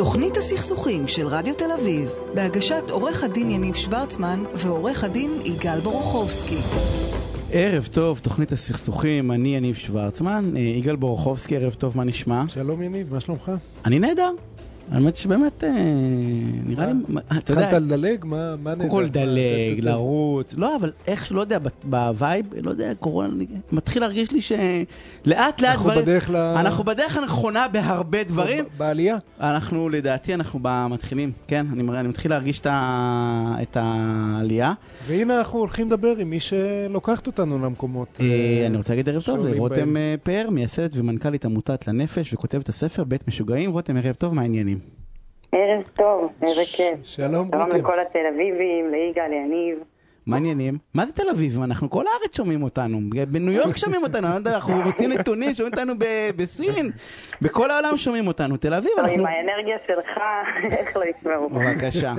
תוכנית הסכסוכים של רדיו תל אביב, בהגשת עורך הדין יניב שוורצמן ועורך הדין יגאל בורוכובסקי. ערב טוב, תוכנית הסכסוכים, אני יניב שוורצמן, אה, יגאל בורוכובסקי, ערב טוב, מה נשמע? שלום יניב, מה שלומך? אני נהדר. האמת שבאמת, אה, נראה לי, אתה יודע, התחלת לדלג? מה נהדר? קודם כל לדלג, לרוץ, לא, אבל איך, לא יודע, ב vibe, לא יודע, קורונה, מתחיל להרגיש לי שלאט לאט אנחנו בדרך ל... אנחנו בדרך הנכונה בהרבה דברים, בעלייה? אנחנו לדעתי אנחנו מתחילים, כן, אני מתחיל להרגיש את העלייה. והנה אנחנו הולכים לדבר עם מי שלוקחת אותנו למקומות. אה, אני רוצה להגיד ערב טוב לרותם. אה, פאר, מייסדת ומנכ"לית עמותת לנפש וכותבת הספר בית משוגעים. רותם, ערב טוב, מה העניינים? ערב טוב, איזה כיף. שלום שלום רותם. לכל התל אביבים, ליגאל, ליניב. מה העניינים? מה זה תל אביב? אנחנו כל הארץ שומעים אותנו. בניו יורק שומעים אותנו, לא אנחנו רוצים נתונים, שומעים אותנו בסין. בכל העולם שומעים אותנו. תל אביב, עם אנחנו... האנרגיה שלך, איך לא ישמעו. בבקשה.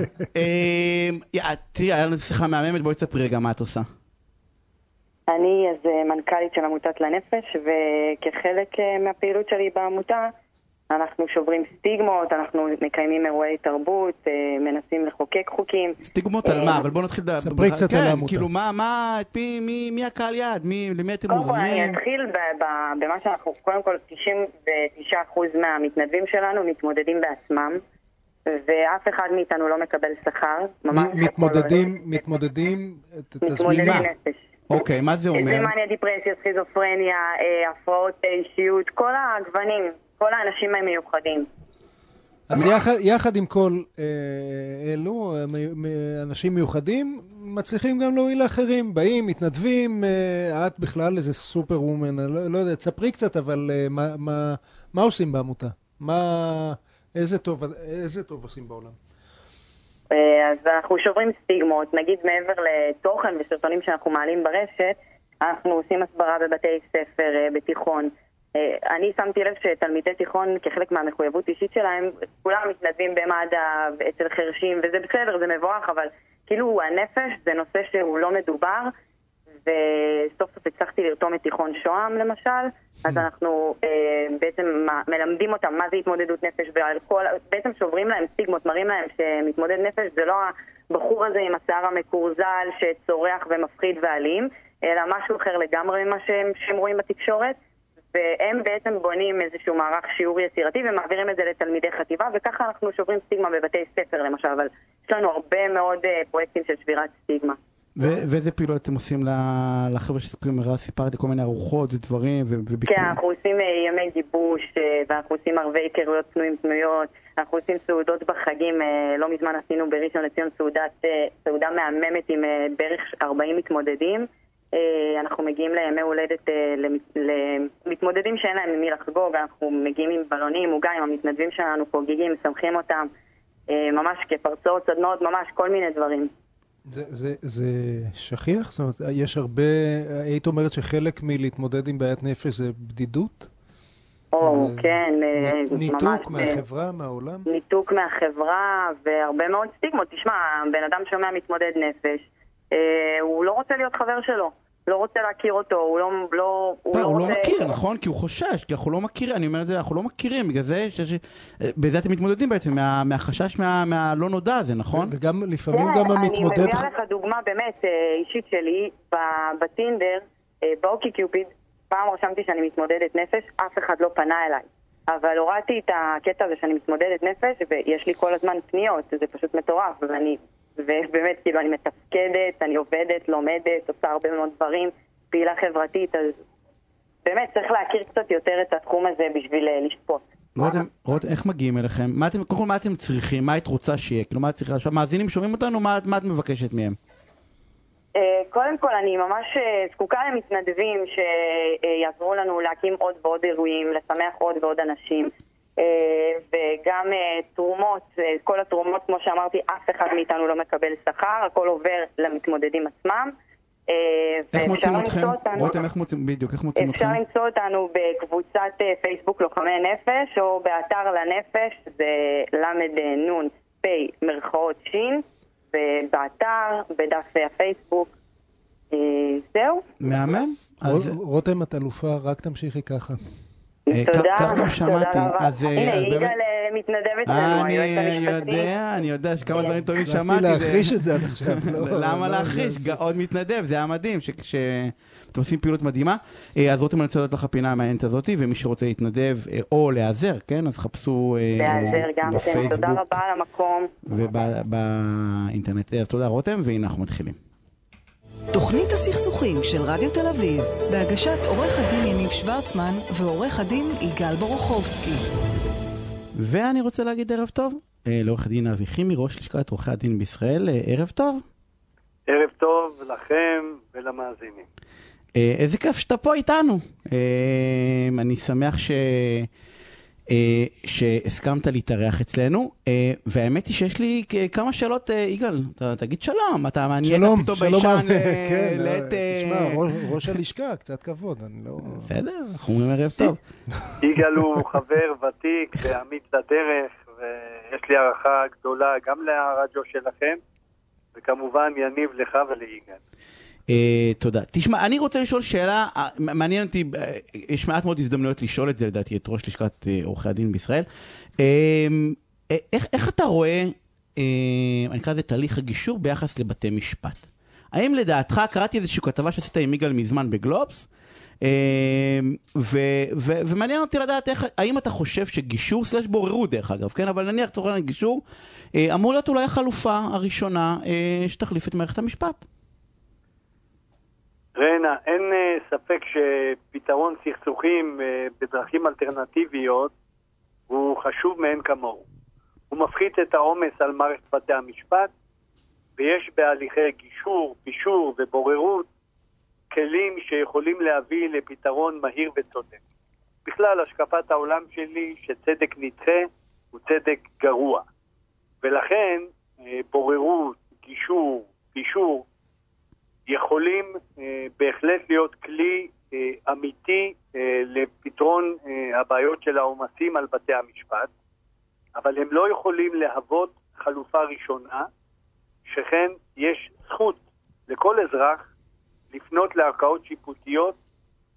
יא, תראי, היה לנו שיחה מהממת, בואי תספרי רגע מה את עושה. אני אז אה, מנכ"לית של עמותת לנפש, וכחלק אה, מהפעילות שלי בעמותה, אנחנו שוברים סטיגמות, אנחנו מקיימים אירועי תרבות, אה, מנסים לחוקק חוקים. סטיגמות על מה? אבל בואו נתחיל... לדבר- ספרי קצת כן, על העמותה. כאילו, מה, מה, את מי, מי, מי הקהל יעד? מי, למי אתם קודם כל אני עוזרים? אתחיל ב- ב- במה שאנחנו, קודם כל 99% מהמתנדבים שלנו מתמודדים בעצמם, ואף אחד מאיתנו לא מקבל שכר. מתמודדים, מתמודדים, ת- תסביר מתמודדי מה. נפש. אוקיי, מה זה זה אומר? מניה, דיפרסיה, סכיזופרניה, אה, הפרעות אה, אישיות, כל הגוונים, כל האנשים הם מיוחדים. אז יחד- יחד עם כל אה, אלו, אה, אנשים מיוחדים, מצליחים גם להועיל לאחרים. באים, מתנדבים, אה, את בכלל איזה סופר וומן, אני לא לא יודע, תספרי קצת, אבל אה, מה- מה- מה עושים בעמותה? מה... איזה טוב, איזה טוב עושים בעולם? אה, אז אנחנו שוברים סטיגמות, נגיד מעבר לתוכן וסרטונים שאנחנו מעלים ברשת, אנחנו עושים הסברה בבתי ספר, אה, בתיכון. אה, אני שמתי לב שתלמידי תיכון, כחלק מהמחויבות אישית שלהם, כולם מתנדבים במד"א, אצל חרשים, וזה בסדר, זה מבורך, אבל כאילו הנפש זה נושא שהוא לא מדובר, וסוף סוף הצלחתי לרתום את תיכון שוהם למשל, אז אנחנו אה, בעצם מלמדים אותם מה זה התמודדות נפש, ועל בעצם שוברים להם סטיגמות, מראים להם שמתמודד נפש זה לא הבחור הזה עם השיער המקורזל שצורח ומפחיד ואלים, אלא משהו אחר לגמרי ממה שהם רואים בתקשורת. והם בעצם בונים איזשהו מערך שיעור יצירתי ומעבירים את זה לתלמידי חטיבה, וככה אנחנו שוברים סטיגמה בבתי ספר למשל, אבל יש לנו הרבה מאוד אה, פרויקטים של שבירת סטיגמה. ו- ואיזה פעילות אתם עושים לחבר'ה שספרים מראה? סיפרתי כל מיני ארוחות ודברים ו- וביקור. כן, אנחנו עושים אה, ימי גיבוש, אה, ואנחנו עושים ערבי היכרויות פנויים פנויות, אנחנו עושים סעודות בחגים, לא מזמן עשינו בראשון לציון סעודת, סעודה מהממת עם בערך 40 מתמודדים. אה, אנחנו מגיעים לימי הולדת אה, למ- למתמודדים שאין להם עם מי לחגוג, אנחנו מגיעים עם בלונים, עוגה עם המתנדבים שלנו, חוגגים, משמחים אותם, אה, ממש כפרצות, סדנאות, ממש כל מיני דברים. זה, זה, זה שכיח? זאת אומרת, יש הרבה, היית אומרת שחלק מלהתמודד עם בעיית נפש זה בדידות? או, אה, כן, אה, נ- ניתוק ממש, אה, מהחברה, מהעולם? ניתוק מהחברה והרבה מאוד סטיגמות. תשמע, בן אדם שומע מתמודד נפש, הוא לא רוצה להיות חבר שלו, לא רוצה להכיר אותו, הוא לא... לא לא, הוא לא רוצה- מכיר, נכון? כי הוא חושש, כי אנחנו לא מכירים, אני אומר את זה, אנחנו לא מכירים, בגלל זה, ש- ש- בזה אתם מתמודדים בעצם, מה- מהחשש מה- מהלא נודע הזה, נכון? וגם לפעמים גם אני המתמודד... מביאה לך דוגמה באמת אה, אישית שלי, בטינדר, אה, באוקי קיופיד, פעם רשמתי שאני מתמודדת נפש, אף אחד לא פנה אליי. אבל הורדתי את הקטע הזה שאני מתמודדת נפש, ויש לי כל הזמן פניות, זה פשוט מטורף, ואני, ובאמת, כאילו, אני מתפקדת, אני עובדת, לומדת, עושה הרבה מאוד דברים, פעילה חברתית, אז באמת צריך להכיר קצת יותר את התחום הזה בשביל אה, לשפוט. רותם, רותם, איך מגיעים אליכם? מה אתם, קודם כל, מה אתם צריכים? מה היית רוצה שיהיה? כאילו, מה את צריכה? עכשיו, מאזינים שומעים אותנו, מה, מה את מבקשת מהם? אה, קודם כל, אני ממש אה, זקוקה למתנדבים שיעזרו לנו להקים עוד ועוד אירועים, לשמח עוד ועוד אנשים. אה, וגם אה, תרומות, אה, כל התרומות, כמו שאמרתי, אף אחד מאיתנו לא מקבל שכר, הכל עובר למתמודדים עצמם. איך מוצאים אתכם? רותם, איך מוצאים, בדיוק, איך מוצאים אפשר אתכם? למצוא אותנו בקבוצת פייסבוק לוחמי נפש, או באתר לנפש, זה ל"נ פ' מרכאות ש', ובאתר, בדף הפייסבוק. זהו. מהמם? רותם, את אלופה, רק תמשיכי ככה. אה, תודה. כך גם שמעתי. אז, אה, הנה, אז באמת- יגאל אה, מתנדב אצלנו, אני היועץ המשפטי. יודע, אני יודע שכמה דברים טובים שמעתי. זה- להחריש את זה עד עכשיו. לא, למה לא, להחריש? זה- עוד מתנדב, זה היה מדהים, שאתם עושים פעילות מדהימה. אז רותם, אני רוצה לדעת לך הפינה המעניינת הזאת, ומי שרוצה להתנדב או להיעזר, כן? אז חפשו אה, להיעזר גם כן, תודה בפייסבוק רבה על המקום. ובאינטרנט. אז תודה רותם, והנה אנחנו מתחילים. תוכנית הסכסוכים של רדיו תל אביב, בהגשת עורך הדין יניב שוורצמן ועורך הדין יגאל בורוכובסקי. ואני רוצה להגיד ערב טוב אה, לעורך הדין אבי חימי, ראש לשכת עורכי הדין בישראל. אה, ערב טוב. ערב טוב לכם ולמאזינים. אה, איזה כיף שאתה פה איתנו. אני שמח ש... אה, שהסכמת להתארח אצלנו, אה, והאמת היא שיש לי כמה שאלות, אה, יגאל, תגיד שלום, אתה מעניין שלום, פתאום שלום, ביישן. אה, כן, לעת... אה, תשמע, ראש- ראש הלשכה, קצת כבוד, אני לא... בסדר, אנחנו אומרים ערב טוב. יגאל הוא חבר ותיק ועמית לדרך, ויש לי הערכה גדולה גם לרדיו שלכם, וכמובן יניב לך וליגאל. אה, תודה. תשמע, אני רוצה לשאול שאלה, אה, מעניין אותי, אה, יש מעט מאוד הזדמנויות לשאול את זה לדעתי, את ראש לשכת עורכי הדין בישראל. אה, איך, איך אתה רואה, אה, אני אקרא לזה תהליך הגישור ביחס לבתי משפט? האם לדעתך, קראתי איזושהי כתבה שעשית עם יגאל מזמן בגלובס, אה, ו, ו, ומעניין אותי לדעת איך, האם אתה חושב שגישור, סלש בוררות דרך אגב, כן, אבל נניח לצורך העניין גישור, אמור להיות אולי החלופה הראשונה אה, שתחליף את מערכת המשפט. רנה, אין אה, ספק שפתרון סכסוכים אה, בדרכים אלטרנטיביות הוא חשוב מאין כמוהו. הוא מפחית את העומס על מערכת בתי המשפט, ויש בהליכי גישור, פישור ובוררות כלים שיכולים להביא לפתרון מהיר וצודק. בכלל, השקפת העולם שלי שצדק נדחה הוא צדק גרוע. ולכן אה, בוררות, גישור, פישור, יכולים אה, בהחלט להיות כלי אה, אמיתי אה, לפתרון הבעיות של העומסים על בתי המשפט, אבל הם לא יכולים להוות חלופה ראשונה, שכן יש זכות לכל אזרח לפנות לערכאות שיפוטיות,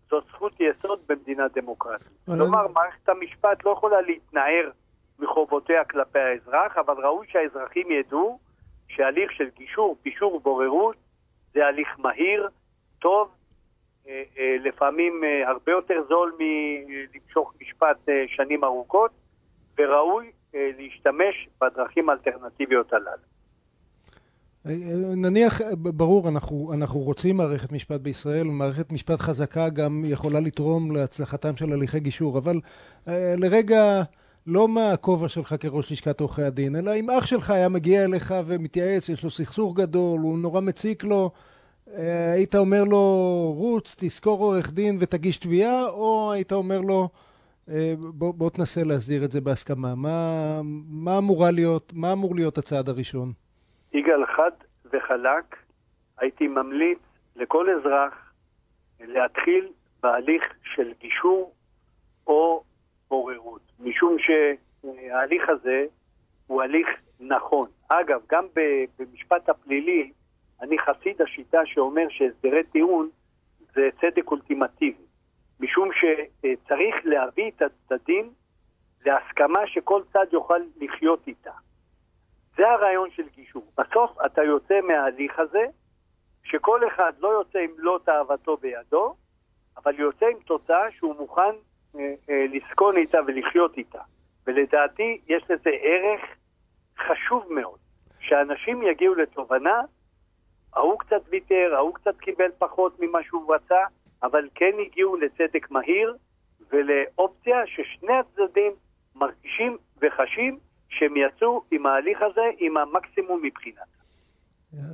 זו זכות יסוד במדינה דמוקרטית. כלומר, מערכת המשפט לא יכולה להתנער מחובותיה כלפי האזרח, אבל ראוי שהאזרחים ידעו שהליך של גישור, פישור ובוררות זה הליך מהיר, טוב, אה, אה, לפעמים אה, הרבה יותר זול מלמשוך משפט שנים ארוכות, וראוי להשתמש בדרכים האלטרנטיביות הללו. נניח, ברור, אנחנו, אנחנו רוצים מערכת משפט בישראל, מערכת משפט חזקה גם יכולה לתרום להצלחתם של הליכי גישור, אבל לרגע, לא מהכובע שלך כראש לשכת עורכי הדין, אלא אם אח שלך היה מגיע אליך ומתייעץ, יש לו סכסוך גדול, הוא נורא מציק לו, אה, היית אומר לו, רוץ, תשכור עורך דין ותגיש תביעה, או היית אומר לו, אה, בוא, בוא תנסה להסדיר את זה בהסכמה. מה, מה אמורה להיות, מה אמור להיות הצעד הראשון? יגאל חד וחלק, הייתי ממליץ לכל אזרח להתחיל בהליך של גישור או בוררות, משום שההליך הזה הוא הליך נכון. אגב, גם במשפט הפלילי, אני חסיד השיטה שאומר שהסדרי טיעון זה צדק אולטימטיבי, משום שצריך להביא את הצדדים להסכמה שכל צד יוכל לחיות איתה. זה הרעיון של גישור. בסוף אתה יוצא מההליך הזה, שכל אחד לא יוצא עם מלוא תאוותו בידו, אבל יוצא עם תוצאה שהוא מוכן אה, אה, לסכון איתה ולחיות איתה. ולדעתי יש לזה ערך חשוב מאוד, שאנשים יגיעו לתובנה, ההוא קצת ויתר, ההוא קצת קיבל פחות ממה שהוא רצה, אבל כן הגיעו לצדק מהיר ולאופציה ששני הצדדים מרגישים וחשים שהם יצאו עם ההליך הזה עם המקסימום מבחינת.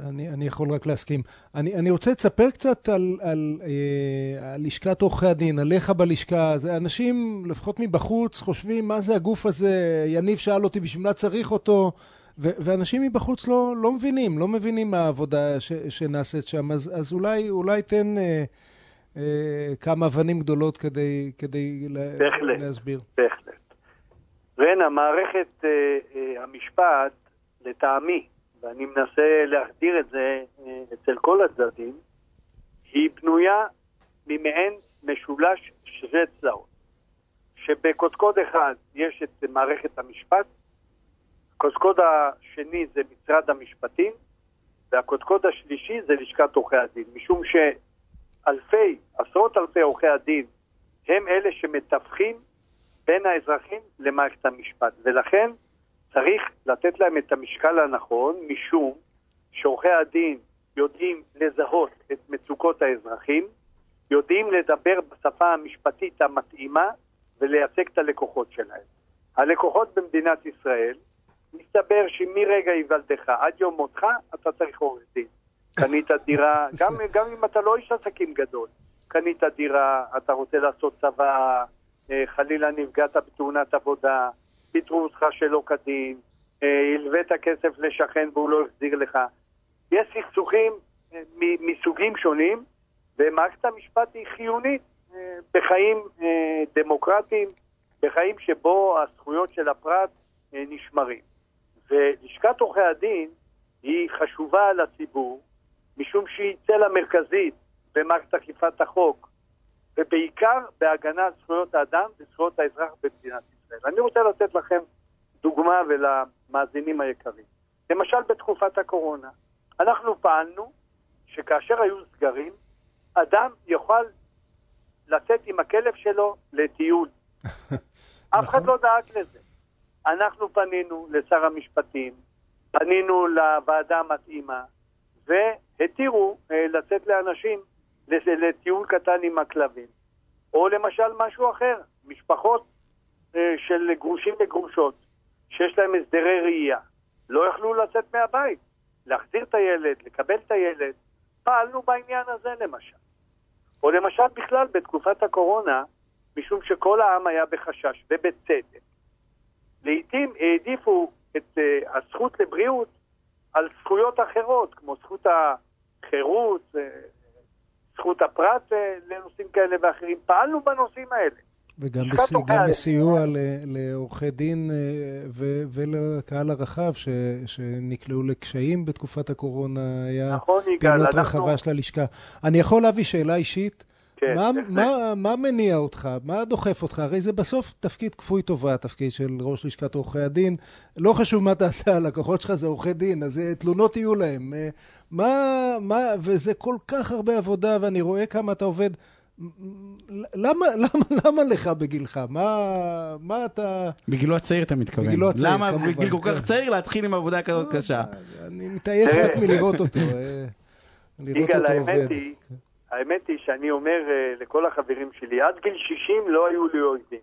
אני, אני יכול רק להסכים. אני, אני רוצה לספר קצת על, על, אה, על לשכת עורכי הדין, עליך בלשכה. זה אנשים, לפחות מבחוץ, חושבים מה זה הגוף הזה. יניב שאל אותי בשביל מה צריך אותו, ו, ואנשים מבחוץ לא, לא מבינים, לא מבינים מה העבודה ש, שנעשית שם. אז, אז אולי, אולי תן אה, אה, כמה אבנים גדולות כדי, כדי בהחלט. להסביר. בהחלט. רנה, מערכת אה, אה, המשפט, לטעמי, ואני מנסה להחדיר את זה אה, אצל כל הצדדים, היא בנויה ממעין משולש שתי צלעות. שבקודקוד אחד יש את מערכת המשפט, הקודקוד השני זה משרד המשפטים, והקודקוד השלישי זה לשכת עורכי הדין, משום שאלפי, עשרות אלפי עורכי הדין הם אלה שמתווכים בין האזרחים למערכת המשפט, ולכן צריך לתת להם את המשקל הנכון, משום שעורכי הדין יודעים לזהות את מצוקות האזרחים, יודעים לדבר בשפה המשפטית המתאימה ולייצג את הלקוחות שלהם. הלקוחות במדינת ישראל, מסתבר שמרגע היוולדך עד יום מותך אתה צריך עורך דין. קנית דירה, גם, גם אם אתה לא איש עסקים גדול, קנית דירה, אתה רוצה לעשות צבא, אה, חלילה נפגעת בתאונת עבודה, פיטרו אותך שלא כדין, אה, הלווית כסף לשכן והוא לא החזיר לך. יש סכסוכים אה, מסוגים שונים, ומערכת המשפט היא חיונית בחיים דמוקרטיים, בחיים שבו הזכויות של הפרט נשמרים. ולשכת עורכי הדין היא חשובה לציבור, משום שהיא צלע מרכזית במערכת אכיפת החוק, ובעיקר בהגנה על זכויות האדם וזכויות האזרח במדינת ישראל. אני רוצה לתת לכם דוגמה ולמאזינים היקרים. למשל בתקופת הקורונה, אנחנו פעלנו שכאשר היו סגרים, אדם יוכל לצאת עם הכלב שלו לטיול. אף אחד לא דאג לזה. אנחנו פנינו לשר המשפטים, פנינו לוועדה המתאימה, והתירו אה, לצאת לאנשים לטיול קטן עם הכלבים. או למשל משהו אחר, משפחות של גרושים וגרושות, שיש להם הסדרי ראייה, לא יכלו לצאת מהבית, להחזיר את הילד, לקבל את הילד. פעלנו בעניין הזה למשל. או למשל בכלל בתקופת הקורונה, משום שכל העם היה בחשש, ובצדק. לעתים העדיפו את uh, הזכות לבריאות על זכויות אחרות, כמו זכות החירות, uh, זכות הפרט uh, לנושאים כאלה ואחרים. פעלנו בנושאים האלה. וגם גם בסיוע לעורכי דין ו, ולקהל הרחב ש, שנקלעו לקשיים בתקופת הקורונה, היה נכון, פעילות רחבה של הלשכה. אני יכול להביא שאלה אישית? כן, מה, מה, מה מניע אותך? מה דוחף אותך? הרי זה בסוף תפקיד כפוי טובה, תפקיד של ראש לשכת עורכי הדין. לא חשוב מה תעשה, הלקוחות שלך זה עורכי דין, אז אה, תלונות יהיו להם. אה, מה, מה, וזה כל כך הרבה עבודה, ואני רואה כמה אתה עובד. למה, למה, למה לך בגילך? מה, מה אתה... בגילו הצעיר אתה מתכוון. בגילו הצעיר, למה בגיל כל כך כן. צעיר להתחיל עם עבודה כזאת קשה? אני מתעייף רק מלראות אותו. אה, לראות אותו עובד. האמת היא שאני אומר uh, לכל החברים שלי, עד גיל 60 לא היו לי אויבים.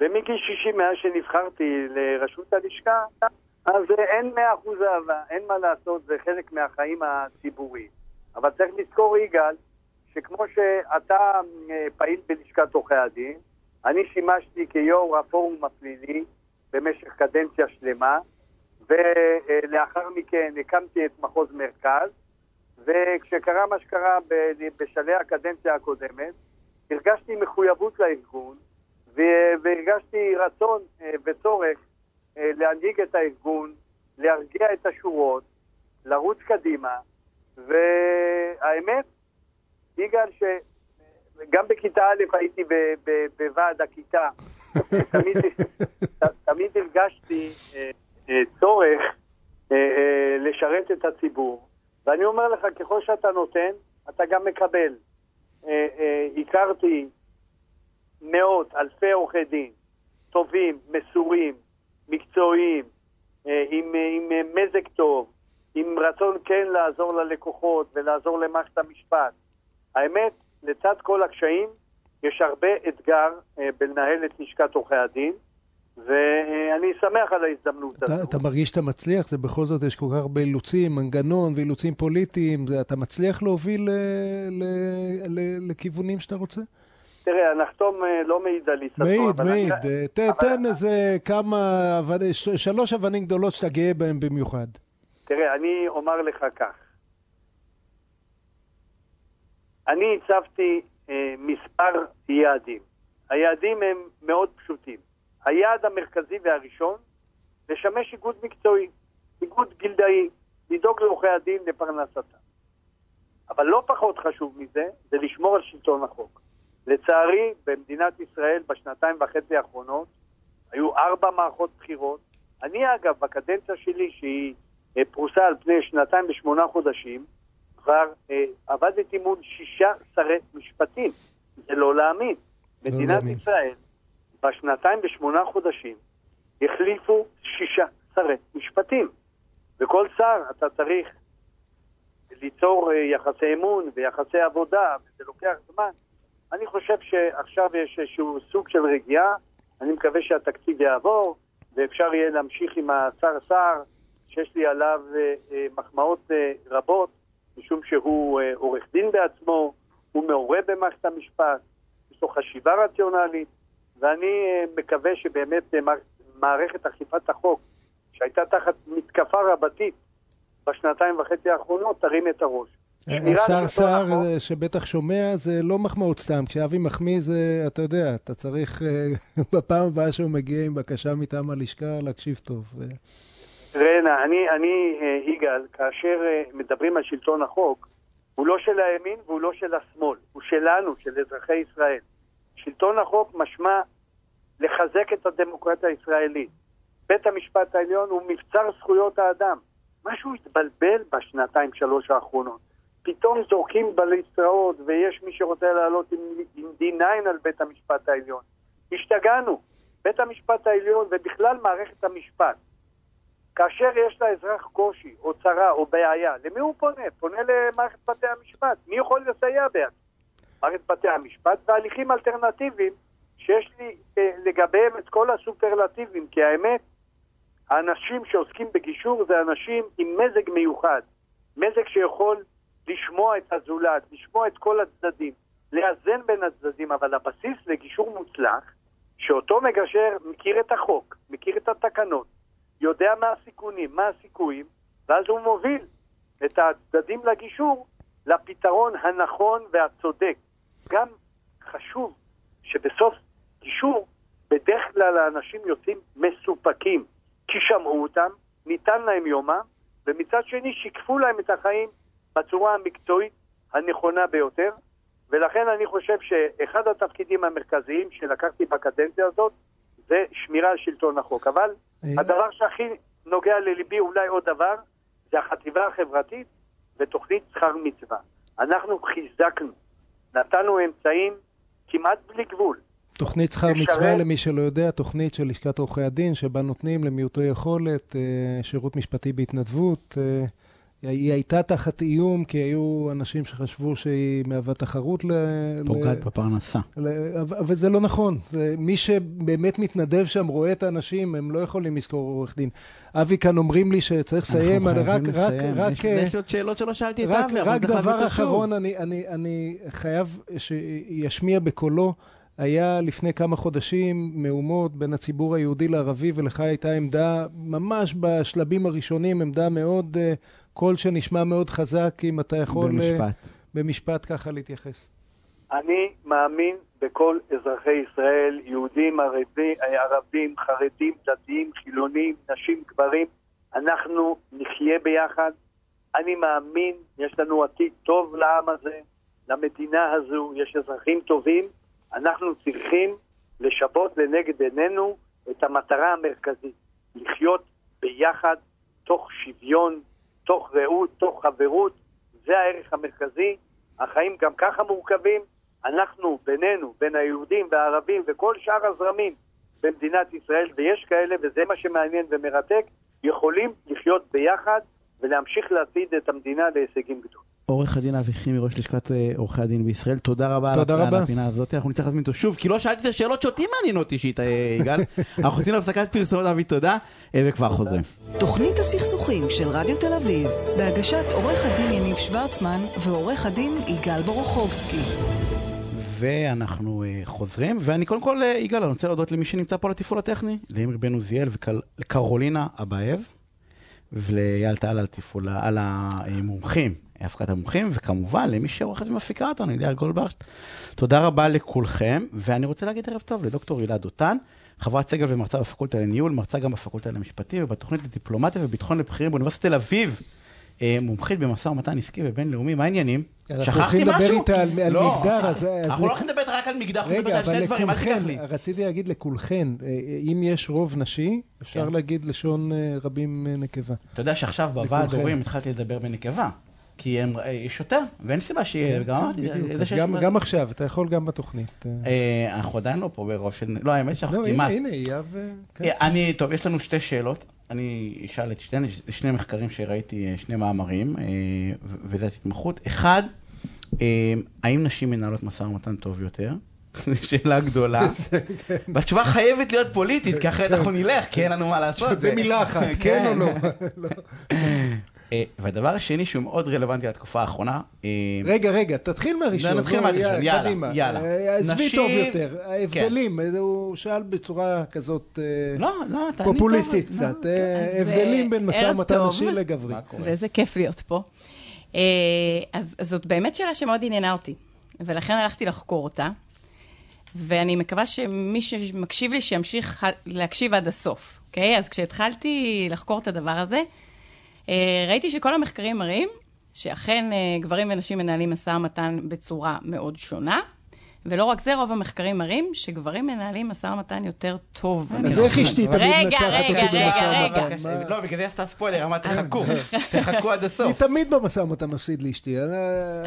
ומגיל 60, מאז שנבחרתי לראשות הלשכה, אז אין 100% אהבה, אין מה לעשות, זה חלק מהחיים הציבוריים. אבל צריך לזכור, יגאל, שכמו שאתה אה, פעיל בלשכת עורכי הדין, אני שימשתי כיו"ר הפורום הפלילי במשך קדנציה שלמה, ולאחר מכן הקמתי את מחוז מרכז, וכשקרה מה שקרה בשלהי הקדנציה הקודמת, הרגשתי מחויבות לארגון, והרגשתי רצון אה, וצורך אה, להנהיג את הארגון, להרגיע את השורות, לרוץ קדימה, והאמת, יגאל, שגם בכיתה א' הייתי בוועד הכיתה, תמיד, תמיד הרגשתי אה, צורך לשרת את הציבור. ואני אומר לך, ככל שאתה נותן, אתה גם מקבל. אה, אה, הכרתי מאות, אלפי עורכי דין, טובים, מסורים, מקצועיים, אה, עם, עם מזג טוב, עם רצון כן לעזור ללקוחות ולעזור למערכת המשפט. האמת, לצד כל הקשיים, יש הרבה אתגר בלנהל את לשכת עורכי הדין. ואני שמח על ההזדמנות אתה, הזו. אתה מרגיש שאתה מצליח? זה בכל זאת, יש כל כך הרבה אילוצים, מנגנון ואילוצים פוליטיים. זה, אתה מצליח להוביל ל, ל, ל, לכיוונים שאתה רוצה? תראה, הנחתום אה, לא מעיד על עיסתו. מעיד, מעיד. אני... ת, אבל... תן איזה כמה, שלוש אבנים גדולות שאתה גאה בהן במיוחד. תראה, אני אומר לך כך. אני הצבתי אה, מספר יעדים. היעדים הם מאוד פשוטים. היעד המרכזי והראשון, לשמש איגוד מקצועי, איגוד גילדאי, לדאוג לעורכי הדין לפרנסתם. אבל לא פחות חשוב מזה, זה לשמור על שלטון החוק. לצערי, במדינת ישראל בשנתיים וחצי האחרונות היו ארבע מערכות בחירות. אני אגב, בקדנציה שלי, שהיא אה, פרוסה על פני שנתיים ושמונה חודשים, כבר אה, עבדתי מול שישה שרי משפטים. זה לא להאמין. לא מדינת להאמין. ישראל בשנתיים ושמונה חודשים החליפו שישה שרי משפטים. וכל שר אתה צריך ליצור אה, יחסי אמון ויחסי עבודה, וזה לוקח זמן. אני חושב שעכשיו יש איזשהו סוג של רגיעה, אני מקווה שהתקציב יעבור, ואפשר יהיה להמשיך עם השר סער, שיש לי עליו אה, אה, מחמאות רבות, משום שהוא אה, עורך דין בעצמו, הוא מעורה במערכת המשפט, יש לו חשיבה רציונלית, ואני אה, מקווה שבאמת אה, מערכ- מערכת אכיפת החוק, שהייתה תחת מתקפה רבתית בשנתיים וחצי האחרונות, תרים את הראש. השר סער. אה, שבטח שומע, זה לא מחמאות סתם. כשאבי מחמיא זה, אתה יודע, אתה צריך בפעם הבאה שהוא מגיע עם בקשה מטעם הלשכה להקשיב טוב. רנה, אני, אני אה, יגאל, כאשר אה, מדברים על שלטון החוק, הוא לא של הימין והוא לא של השמאל, הוא שלנו, של אזרחי ישראל. שלטון החוק משמע לחזק את הדמוקרטיה הישראלית. בית המשפט העליון הוא מבצר זכויות האדם. משהו התבלבל בשנתיים שלוש האחרונות. פתאום זורקים בליסטראות ויש מי שרוצה לעלות עם, עם D9 על בית המשפט העליון. השתגענו. בית המשפט העליון ובכלל מערכת המשפט כאשר יש לאזרח קושי או צרה או בעיה, למי הוא פונה? פונה למערכת בתי המשפט. מי יכול לסייע בעצם? מערכת בתי המשפט והליכים אלטרנטיביים שיש לי אה, לגביהם את כל הסופרלטיבים, כי האמת, האנשים שעוסקים בגישור זה אנשים עם מזג מיוחד, מזג שיכול לשמוע את הזולת, לשמוע את כל הצדדים, לאזן בין הצדדים, אבל הבסיס לגישור מוצלח, שאותו מגשר מכיר את החוק, מכיר את התקנות, יודע מה הסיכונים, מה הסיכויים, ואז הוא מוביל את הצדדים לגישור לפתרון הנכון והצודק. גם חשוב שבסוף גישור, בדרך כלל האנשים יוצאים מסופקים, כי שמעו אותם, ניתן להם יומם, ומצד שני שיקפו להם את החיים בצורה המקצועית הנכונה ביותר, ולכן אני חושב שאחד התפקידים המרכזיים שלקחתי בקדנציה הזאת זה שמירה על שלטון החוק. אבל אה, הדבר שהכי נוגע לליבי, אולי עוד דבר, זה החטיבה החברתית ותוכנית שכר מצווה. אנחנו חיזקנו, נתנו אמצעים כמעט בלי גבול. תוכנית שכר מצווה, למי שלא יודע, תוכנית של לשכת עורכי הדין, שבה נותנים למיעוטי יכולת אה, שירות משפטי בהתנדבות. היא הייתה תחת איום, כי היו אנשים שחשבו שהיא מהווה תחרות ל... פוגעת ל- בפרנסה. ל- אבל זה לא נכון. זה, מי שבאמת מתנדב שם, רואה את האנשים, הם לא יכולים לזכור עורך דין. אבי כאן אומרים לי שצריך לסיים, אבל רק, רק. רק, יש- אה, יש לי עוד שאלות שלא שאלתי את רק, אבי, אבל רק צריך להביא דבר. אחרון, אני, אני, אני חייב שישמיע בקולו. היה לפני כמה חודשים מהומות בין הציבור היהודי לערבי, ולך הייתה עמדה, ממש בשלבים הראשונים, עמדה מאוד, אה, קול שנשמע מאוד חזק, אם אתה יכול אה, במשפט. במשפט ככה להתייחס. אני מאמין בכל אזרחי ישראל, יהודים, ערבי, ערבים, חרדים, דתיים, חילונים, נשים, גברים. אנחנו נחיה ביחד. אני מאמין, יש לנו עתיד טוב לעם הזה, למדינה הזו, יש אזרחים טובים. אנחנו צריכים לשוות לנגד עינינו את המטרה המרכזית, לחיות ביחד, תוך שוויון, תוך רעות, תוך חברות. זה הערך המרכזי. החיים גם ככה מורכבים. אנחנו, בינינו, בין היהודים והערבים וכל שאר הזרמים במדינת ישראל, ויש כאלה, וזה מה שמעניין ומרתק, יכולים לחיות ביחד ולהמשיך להצעיד את המדינה להישגים גדולים. עורך הדין אבי חימי, ראש לשכת אה, עורכי הדין בישראל, תודה רבה תודה על- רבה. הפינה הזאת. אנחנו נצטרך להזמין אותו שוב, כי לא שאלתי את השאלות שאותי מעניינות אישית, יגאל. אנחנו יוצאים להפסקת פרסומות, אבי, תודה, אה, וכבר חוזרים. תוכנית הסכסוכים של רדיו תל אביב, בהגשת עורך הדין יניב שוורצמן ועורך הדין יגאל בורוכובסקי. ואנחנו uh, חוזרים, ואני קודם כל, uh, יגאל, אני רוצה להודות למי שנמצא פה לתפעול הטכני, לאמיר בן עוזיאל ולקרולינה אבאב, ולאייל טל על התפעול, על המומחים, הפקת המומחים, וכמובן למי שעורכת ומפיקה אותנו, ליאל גולדברשט. תודה רבה לכולכם, ואני רוצה להגיד ערב טוב לדוקטור הילה דותן, חברת סגל ומרצה בפקולטה לניהול, מרצה גם בפקולטה למשפטים ובתוכנית לדיפלומטיה וביטחון לבכירים באוניברסיטת תל אביב. אה, מומחית במשא ומתן עסקי ובינלאומי, מה העניינים? אנחנו שכחתי הולכים לדבר משהו? איתה על- על לא, מגדר, אז- אז אנחנו לא הולכים לדבר רק על מגדר, אנחנו נדבר על שני דברים, אל תיקח לי. רציתי להגיד לכולכן, אה, אם יש רוב נשי, אפשר כן. להגיד לשון אה, רבים אה, נקבה. אתה יודע שעכשיו בוועד. הורים התחלתי לדבר בנקבה. כי הם- אה, יש יותר, ואין סיבה שיהיה, כן, כן. זה אז שיש... גם- גם עכשיו, אתה יכול גם בתוכנית. אה. אה, אנחנו עדיין לא פה ברוב של... לא, האמת שאנחנו לא, הנה, כמעט... הנה, אייב... אה, כן. אה, אני, טוב, יש לנו שתי שאלות. אני אשאל את שתיהן, יש שני מחקרים שראיתי, אה, שני מאמרים, אה, ו- וזאת התמחות. אחד, אה, האם נשים מנהלות משא ומתן טוב יותר? שאלה גדולה. כן. והתשובה חייבת להיות פוליטית, כי אחרת אנחנו נלך, כי אין לנו מה לעשות. במילה אחת, כן או לא? אה, והדבר השני שהוא מאוד רלוונטי לתקופה האחרונה, אה, רגע, רגע, תתחיל מהראשון. נתחיל מהראשון, יאללה, קדימה. יאללה. אה, עזבי נשים- טוב יותר, ההבדלים, אה, הוא שאל בצורה כזאת לא, לא, תעני פופוליסטית טוב, קצת. לא, אה, אז, הבדלים בין משא ומתן. נשי לגברי. ואיזה כיף להיות פה. אז, אז זאת באמת שאלה שמאוד עניינה אותי, ולכן הלכתי לחקור אותה, ואני מקווה שמי שמקשיב לי שימשיך להקשיב עד הסוף, אוקיי? אז כשהתחלתי לחקור את הדבר הזה, ראיתי שכל המחקרים מראים שאכן אה, גברים ונשים מנהלים משא ומתן בצורה מאוד שונה, ולא רק זה, רוב המחקרים מראים שגברים מנהלים משא ומתן יותר טוב. אז איך אשתי תמיד רגע, מנצחת רגע, אותי רגע, במשא רגע. ומתן? מה? לא, בגלל זה עשתה ספוילר, אמרת תחכו, תחכו עד הסוף. תמיד במשא ומתן מפסיד לאשתי. אה,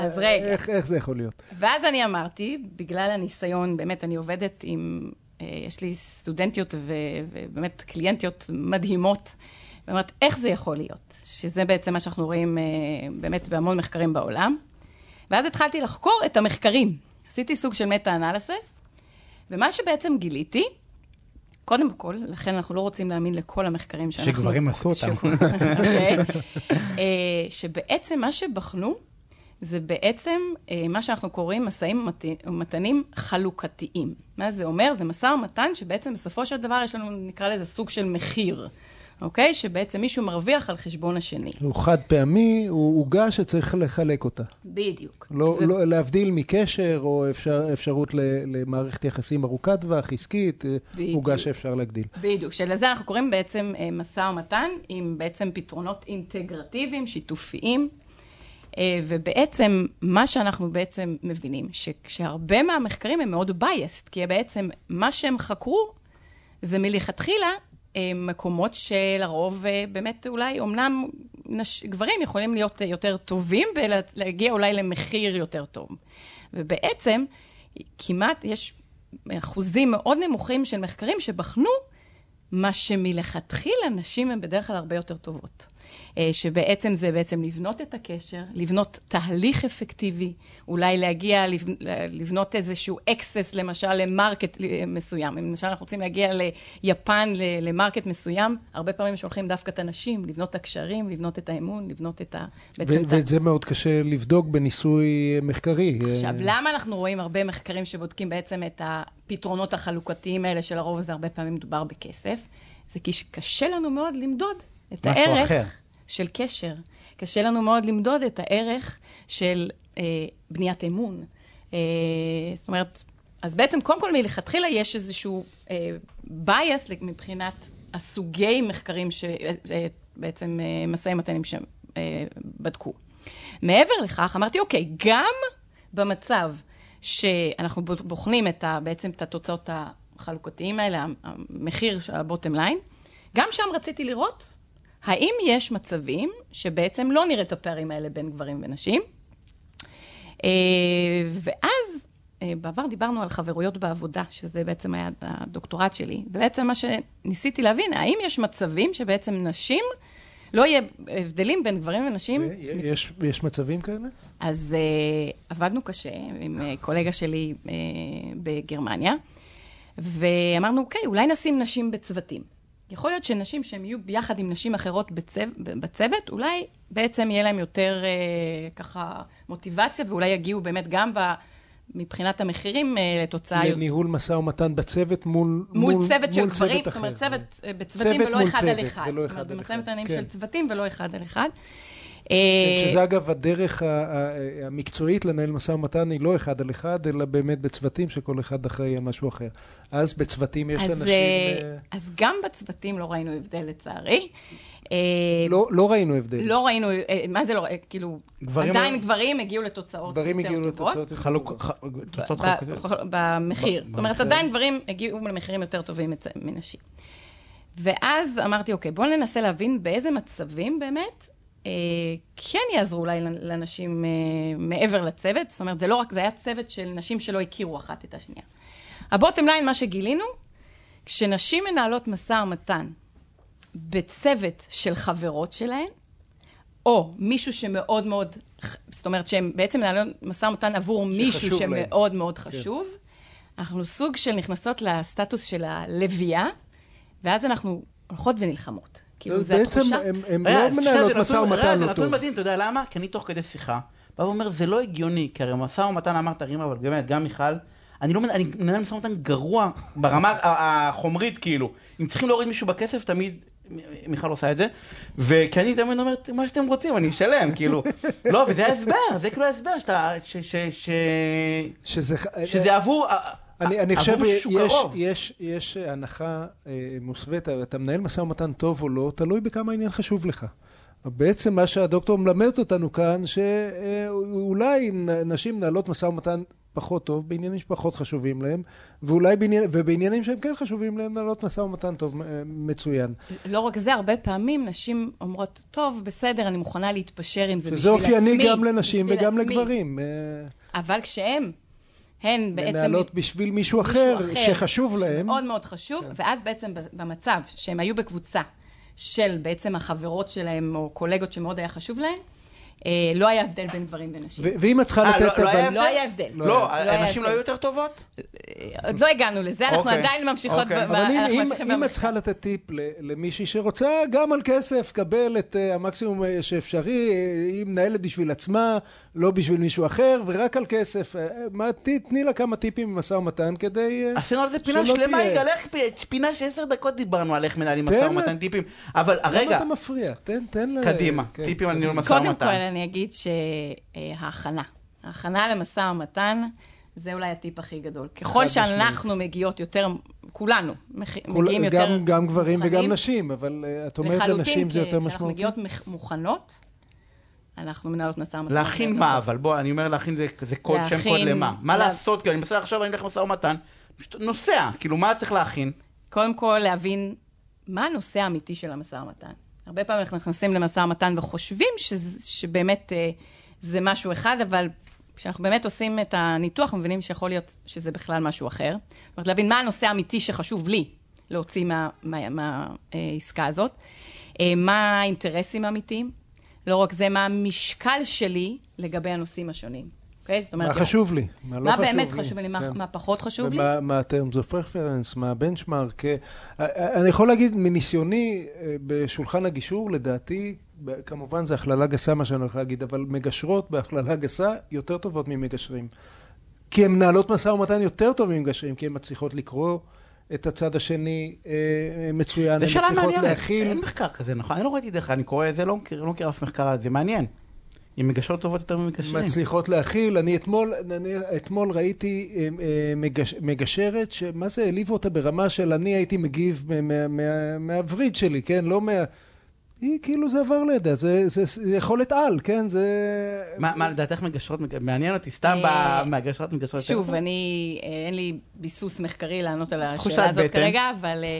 אז רגע. איך- זה יכול להיות? ואז אני אמרתי, בגלל הניסיון, באמת, אני עובדת עם, אה, יש לי סטודנטיות ו, ובאמת קליינטיות מדהימות, ואומרת, איך זה יכול להיות? שזה בעצם מה שאנחנו רואים אה, באמת בהמון מחקרים בעולם. ואז התחלתי לחקור את המחקרים. עשיתי סוג של מטה-אנליסיס, ומה שבעצם גיליתי, קודם כל, לכן אנחנו לא רוצים להאמין לכל המחקרים שאנחנו... שגברים עשו אותם. אוקיי? אה, שבעצם מה שבחנו, זה בעצם אה, מה שאנחנו קוראים משאים ומת- ומתנים חלוקתיים. מה זה אומר? זה משא ומתן שבעצם בסופו של דבר יש לנו, נקרא לזה סוג של מחיר, אוקיי? שבעצם מישהו מרוויח על חשבון השני. הוא חד פעמי, הוא עוגה שצריך לחלק אותה. בדיוק. לא, ו- לא, להבדיל מקשר או אפשר, אפשרות ל, למערכת יחסים ארוכת טווח, עסקית, אה. עוגה שאפשר להגדיל. בדיוק, שלזה אנחנו קוראים בעצם אה, משא ומתן עם בעצם פתרונות אינטגרטיביים, שיתופיים. אה, ובעצם, מה שאנחנו בעצם מבינים, שכשהרבה מהמחקרים הם מאוד biased, כי בעצם מה שהם חקרו זה מלכתחילה מקומות שלרוב אה, באמת אולי, אמנם נש... גברים יכולים להיות אה, יותר טובים ולהגיע אולי למחיר יותר טוב. ובעצם, כמעט יש אחוזים מאוד נמוכים של מחקרים שבחנו מה שמלכתחילה נשים הן בדרך כלל הרבה יותר טובות. אה, שבעצם זה בעצם לבנות את הקשר, לבנות תהליך אפקטיבי, אולי להגיע, לב- לבנות איזשהו access למשל ל market מסוים. אם למשל אנחנו רוצים להגיע ליפן, ל market מסוים, הרבה פעמים שולחים דווקא את הנשים, לבנות את הקשרים, לבנות את האמון, לבנות את ה... בעצם ו- את ה- ואת זה מאוד קשה לבדוק בניסוי מחקרי. עכשיו, אה, למה אנחנו רואים הרבה מחקרים שבודקים בעצם את הפתרונות החלוקתיים האלה, שלרוב זה הרבה פעמים מדובר בכסף? זה כי קשה לנו מאוד למדוד את הערך אחר. של קשר. קשה לנו מאוד למדוד את הערך של אה, בניית אמון. אה, זאת אומרת, אז בעצם, קודם כל, מלכתחילה יש איזשהו אה, bias מבחינת הסוגי מחקרים שבעצם אה, משאים ומתנים שבדקו. מעבר לכך, אמרתי, אוקיי, גם במצב שאנחנו בוחנים את ה, בעצם את התוצאות החלוקתיים האלה, המחיר הבוטם ליין, גם שם רציתי לראות האם יש מצבים שבעצם לא נראה את הפערים האלה בין גברים ונשים. אה, ואז, אה, בעבר דיברנו על חברויות בעבודה, שזה בעצם היה הדוקטורט שלי, ובעצם מה שניסיתי להבין, האם יש מצבים שבעצם נשים, לא יהיה הבדלים בין גברים ונשים, יש, יש מצבים כאלה? אז uh, עבדנו קשה עם uh, קולגה שלי uh, בגרמניה, ואמרנו, אוקיי, אולי נשים נשים בצוותים. יכול להיות שנשים שהן יהיו ביחד עם נשים אחרות בצו, בצוות, אולי בעצם יהיה להם יותר uh, ככה מוטיבציה, ואולי יגיעו באמת גם ב... מבחינת המחירים uh, לתוצאה... לניהול משא ומתן בצוות מול, מול, מול צוות של מול גברים, צוות זאת אומרת. צוות אה, בצוותים צוות ולא אחד צוות, על אחד. ולא זאת אחד אומרת, על במשא. ומתנים כן. של צוותים ולא אחד על אחד. אה, שזה אגב הדרך המקצועית לנהל משא ומתן היא לא אחד על אחד, אלא באמת בצוותים שכל אחד אחראי על משהו אחר. אז בצוותים יש לאנשים... אה, אה, אז גם בצוותים לא ראינו הבדל לצערי. לא, לא ראינו הבדל. לא ראינו, מה זה לא, כאילו, גברים עדיין לא- גברים הגיעו לתוצאות גברים יותר הגיעו טובות. לתוצאות תוצאות במחיר. זאת אומרת. עדיין גברים הגיעו למחירים יותר טובים מנשים. ואז אמרתי, אוקיי, בואו ננסה להבין באיזה מצבים באמת כן יעזרו אולי לנשים אה, מעבר לצוות. זאת אומרת, זה לא רק, זה היה צוות של נשים שלא הכירו אחת את השנייה. הבוטם ליין, מה שגילינו, כשנשים מנהלות משא ומתן בצוות של חברות שלהן, או מישהו שמאוד מאוד, זאת אומרת שהן בעצם מנהלות משא ומתן עבור מישהו שחשוב להם. כן. שמאוד מאוד חשוב, אנחנו סוג של נכנסות לסטטוס של הלוויה, ואז אנחנו הולכות ונלחמות. כאילו, בעצם התחושה... הם- הם רגע, לא מנהלות זה משא נתון- רגע, ומתן זה לא נתון טוב. מדהים, אתה יודע למה? כי אני תוך כדי שיחה, בא ואומר, זה לא הגיוני, כי הרי משא ומתן אמרת רימה, אבל באמת, גם מיכל, אני לא מנהל, אני מנהל משא ומתן גרוע ברמה החומרית, כאילו. אם צריכים להוריד מישהו בכסף, תמיד מיכל עושה את זה, וכי אני תמיד אומרת, מה שאתם רוצים, אני אשלם, כאילו. לא, וזה ההסבר, זה כאילו ההסבר, שאתה, ש- ש- ש- שזה... שזה עבור, אני, אני חושב מישהו יש. יש, יש הנחה אה, מוסווית, אתה מנהל משא ומתן טוב או לא, תלוי בכמה העניין חשוב לך. בעצם מה שהדוקטור מלמדת אותנו כאן, שאולי נשים מנהלות משא ומתן פחות טוב, בעניינים שפחות חשובים להם, ואולי בעניין, ובעניינים שהם כן חשובים להם, מנהלות משא ומתן טוב, אה, מצוין. לא רק זה, הרבה פעמים נשים אומרות, טוב, בסדר, אני מוכנה להתפשר עם זה שזה בשביל עצמי. אופייני גם לנשים וגם עצמי." לגברים. אה, אבל כשהם, הן בעצם... מנהלות בשביל מישהו מישהו אחר אחר, שחשוב להם. מאוד מאוד חשוב, ואז בעצם במצב שהם היו בקבוצה של בעצם החברות שלהם, או קולגות שמאוד היה חשוב להם, אה, לא היה הבדל בין גברים ונשים. ואם את צריכה אה, לתת... לא- לא היה אבל- לא היה הבדל. לא, היה הנשים לא היו הבדל. יותר טובות? עוד לא הגענו לזה, אנחנו אוקיי, עדיין ממשיכות, אוקיי. אבל אם, את. צריכה לתת טיפ למישהי שרוצה גם על כסף, קבל את המקסימום אה, שאפשרי, אה, היא מנהלת בשביל עצמה, לא בשביל מישהו אחר, ורק על כסף. אה, תני לה כמה טיפים במשא ומתן כדי... אה, עשינו על זה פינה שלמה. יגאל, פינה שעשר דקות דיברנו על איך מנהלים משא ומתן טיפים. אבל למה רגע, אתה מפריע? תן, תן לה... קדימה, כן. טיפים על ניהול משא קודם כל, ומתן. אני אגיד שההכנה, ההכנה למשא ומתן, זה אולי הטיפ הכי גדול. ככל משמעית. שאנחנו מגיעות יותר, כולנו מח- כול- מגיעים יותר גם, גם גברים וגם מוכנים, נשים, אבל אה, את אומרת לחלוטין, לנשים זה כי יותר כשאנחנו משמעותי. מגיעות מח- מוכנות, אנחנו מנהלות משא ומתן. להכין מה טוב. אבל? בוא, אני אומר להכין זה זה קוד, שם קוד להכין- למה. מה לה- לעשות? כאילו, אני מנסה לחשוב, אני הולך למשא ומתן, פשוט נוסע, כאילו, מה צריך להכין? קודם כל, להבין מה הנושא האמיתי של המשא ומתן. הרבה פעמים אנחנו נכנסים למשא ומתן וחושבים שזה, שבאמת אה, זה משהו אחד, אבל כשאנחנו באמת עושים את הניתוח, מבינים שיכול להיות שזה בכלל משהו אחר. זאת אומרת, להבין מה הנושא האמיתי שחשוב לי להוציא מהעסקה מה, מה, אה, הזאת, אה, מה האינטרסים האמיתיים, לא רק זה, מה המשקל שלי לגבי הנושאים השונים. אוקיי? זאת אומרת, מה חשוב לי? מה לא מה חשוב לי? באמת חשוב לי, מה, כן. מה פחות חשוב לי. מה terms of reference, מה הבנצ'מארק. אה, אני יכול להגיד מניסיוני אה, בשולחן הגישור, לדעתי, כמובן זה הכללה גסה מה שאני הולך להגיד, אבל מגשרות בהכללה גסה יותר טובות ממגשרים. כי הן מנהלות משא ומתן יותר טוב ממגשרים, כי הן מצליחות לקרוא את הצד השני אה, מצוין, זו הן שאלה מעניינת, להכיל. אין מחקר כזה, נכון? אני לא ראיתי דרך, אני קורא את זה, לא מכיר לא מכיר אף מחקר על זה, מעניין. עם מגשרות טובות יותר ממגשרים. מצליחות להכיל. אני אתמול, אני, אתמול ראיתי אה, אה, מגש, מגשרת, שמה זה, העליבו אותה ברמה של אני הייתי מגיב מה- מה- מה- מהווריד שלי, כן? לא מה... היא כאילו זה עבר לידה, זה, זה, זה יכולת על, כן? זה... מה מה לדעתך מגשרות, מג- מעניין אותי, סתם אה, במגשרות מגשרות יותר שוב? אני, אה, אין לי ביסוס מחקרי לענות על השאלה הזאת בטן. כרגע, אבל אה.